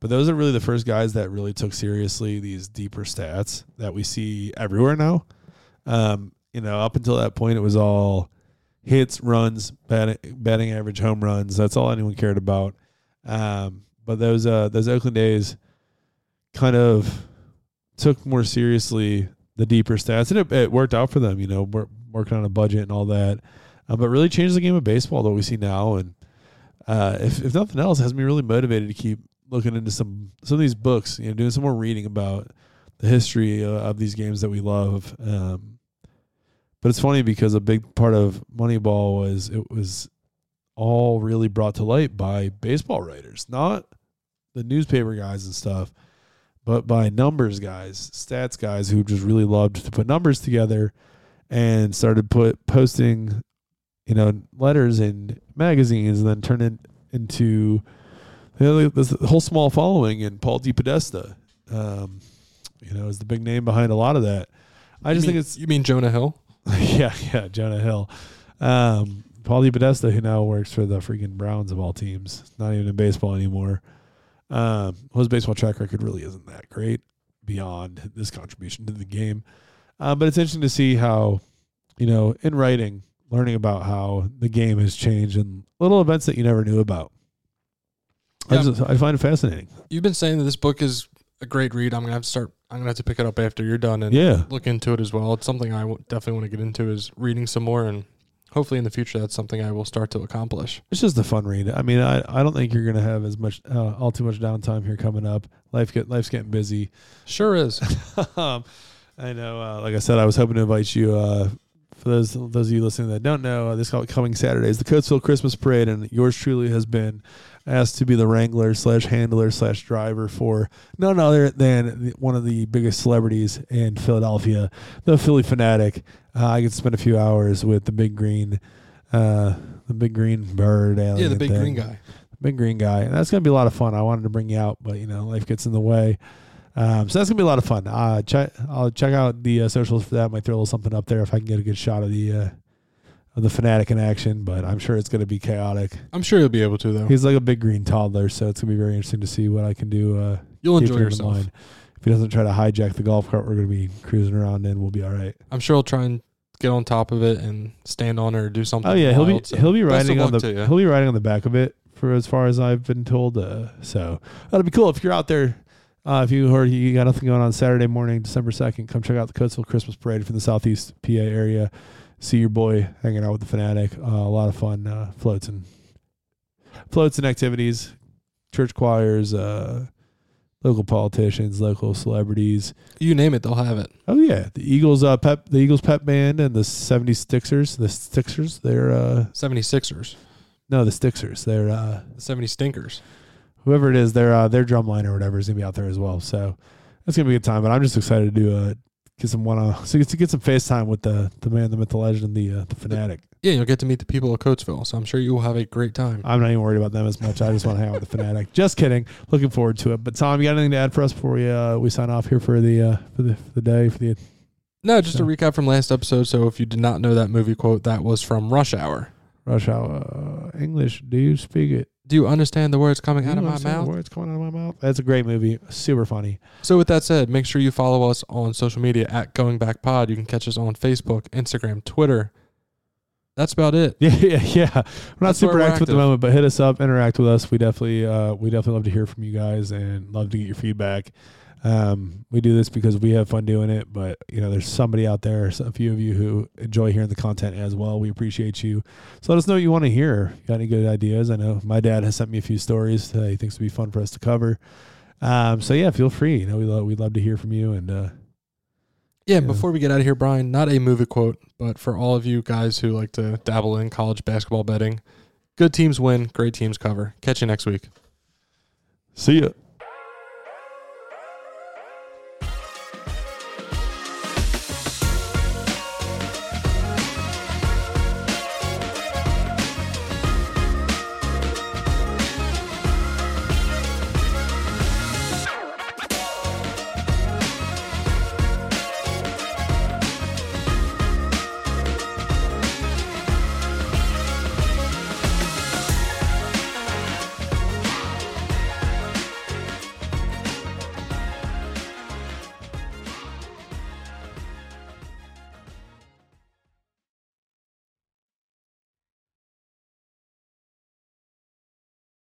But those are really the first guys that really took seriously these deeper stats that we see everywhere now. Um, you know, up until that point, it was all hits, runs, batting, batting average, home runs. That's all anyone cared about. Um, but those uh, those Oakland days kind of took more seriously the deeper stats, and it, it worked out for them. You know, wor- working on a budget and all that, uh, but really changed the game of baseball that we see now. And uh, if if nothing else, has me really motivated to keep looking into some some of these books. You know, doing some more reading about the history uh, of these games that we love. Um, but it's funny because a big part of Moneyball was it was all really brought to light by baseball writers, not the newspaper guys and stuff, but by numbers guys, stats guys who just really loved to put numbers together and started put posting, you know, letters in magazines and then turn it into you know, this whole small following and Paul DePodesta, um, you know, is the big name behind a lot of that. I You just mean- think it's you mean Jonah Hill? yeah, yeah, Jonah Hill. Um, Paul DePodesta, who now works for the freaking Browns of all teams, not even in baseball anymore. Um, his baseball track record really isn't that great beyond this contribution to the game. Uh, but it's interesting to see how, you know, in writing, learning about how the game has changed and little events that you never knew about. I, just, I find it fascinating. You've been saying that this book is a great read. I'm gonna have to start. I'm gonna have to pick it up after you're done and Yeah. look into it as well. It's something I w- definitely want to get into is reading some more, and hopefully in the future that's something I will start to accomplish. It's just a fun read. I mean, I, I don't think you're gonna have as much uh, all too much downtime here coming up. Life get life's getting busy. Sure is. um, I know. Uh, like I said, I was hoping to invite you. Uh, for those those of you listening that don't know, uh, this coming Saturday is the Coatesville Christmas Parade, and yours truly has been asked to be the wrangler slash handler slash driver for none other than one of the biggest celebrities in Philadelphia, the Phillie Phanatic. Uh, I get to spend a few hours with the big green, uh, the big green bird. yeah, the big thing green guy. big green guy. And that's gonna be a lot of fun. I wanted to bring you out, but you know, life gets in the way. Um, so that's gonna be a lot of fun. Uh, check, I'll check out the uh, socials for that. Might throw a little something up there if I can get a good shot of the uh, of the fanatic in action. But I'm sure it's gonna be chaotic. I'm sure you'll be able to though. He's like a big green toddler, so it's gonna be very interesting to see what I can do. Uh, You'll enjoy yourself. If he doesn't try to hijack the golf cart we're gonna be cruising around in, we'll be all right. I'm sure he'll try and get on top of it and stand on it or do something. Oh yeah, he'll be so he'll be riding on the to he'll be riding on the back of it for as far as I've been told. Uh, so that'll be cool if you're out there. Uh, if you heard you got nothing going on Saturday morning, December second, come check out the Coatesville Christmas Parade from the Southeast PA area. See your boy hanging out with the fanatic. Uh, a lot of fun uh, floats and floats and activities, church choirs, uh, local politicians, local celebrities. You name it, they'll have it. Oh yeah, the Eagles uh, pep the Eagles pep band and the 70 Stixers, the Stixers. They're uh, 76ers, no the Stixers. They're uh, the 70 Stinkers. Whoever it is, their uh, their drum line or whatever is gonna be out there as well. So that's gonna be a good time. But I'm just excited to do uh, get some one on so to get some FaceTime with the the man, the myth, the legend, the uh, the fanatic. Yeah, you'll get to meet the people of Coatesville, so I'm sure you will have a great time. I'm not even worried about them as much. I just want to hang out with the fanatic. Just kidding. Looking forward to it. But Tom, you got anything to add for us before we uh, we sign off here for the uh, for the for the day for the No, just So- a recap from last episode. So if you did not know that movie quote, that was from Rush Hour. rush hour uh, English? Do you speak it? Do you understand the words coming Do out you of my understand the mouth? Words coming out of my mouth. That's a great movie. Super funny. So with that said, make sure you follow us on social media at Going Back Pod. You can catch us on Facebook, Instagram, Twitter. That's about it. Yeah, yeah, yeah. We're not That's where super we're active at the active. moment, but hit us up, interact with us. We definitely, uh, we definitely love to hear from you guys and love to get your feedback. Um, we do this because we have fun doing it, but you know, there's somebody out there, a few of you who enjoy hearing the content as well. We appreciate you. So let us know what you want to hear. Got any good ideas? I know my dad has sent me a few stories that he thinks would be fun for us to cover. Um, so yeah, feel free. You know, we love, we'd love to hear from you and, uh, Yeah, Yeah. before we get out of here, Brian, not a movie quote, but for all of you guys who like to dabble in college basketball betting, good teams win, great teams cover. Catch you next week. see ya.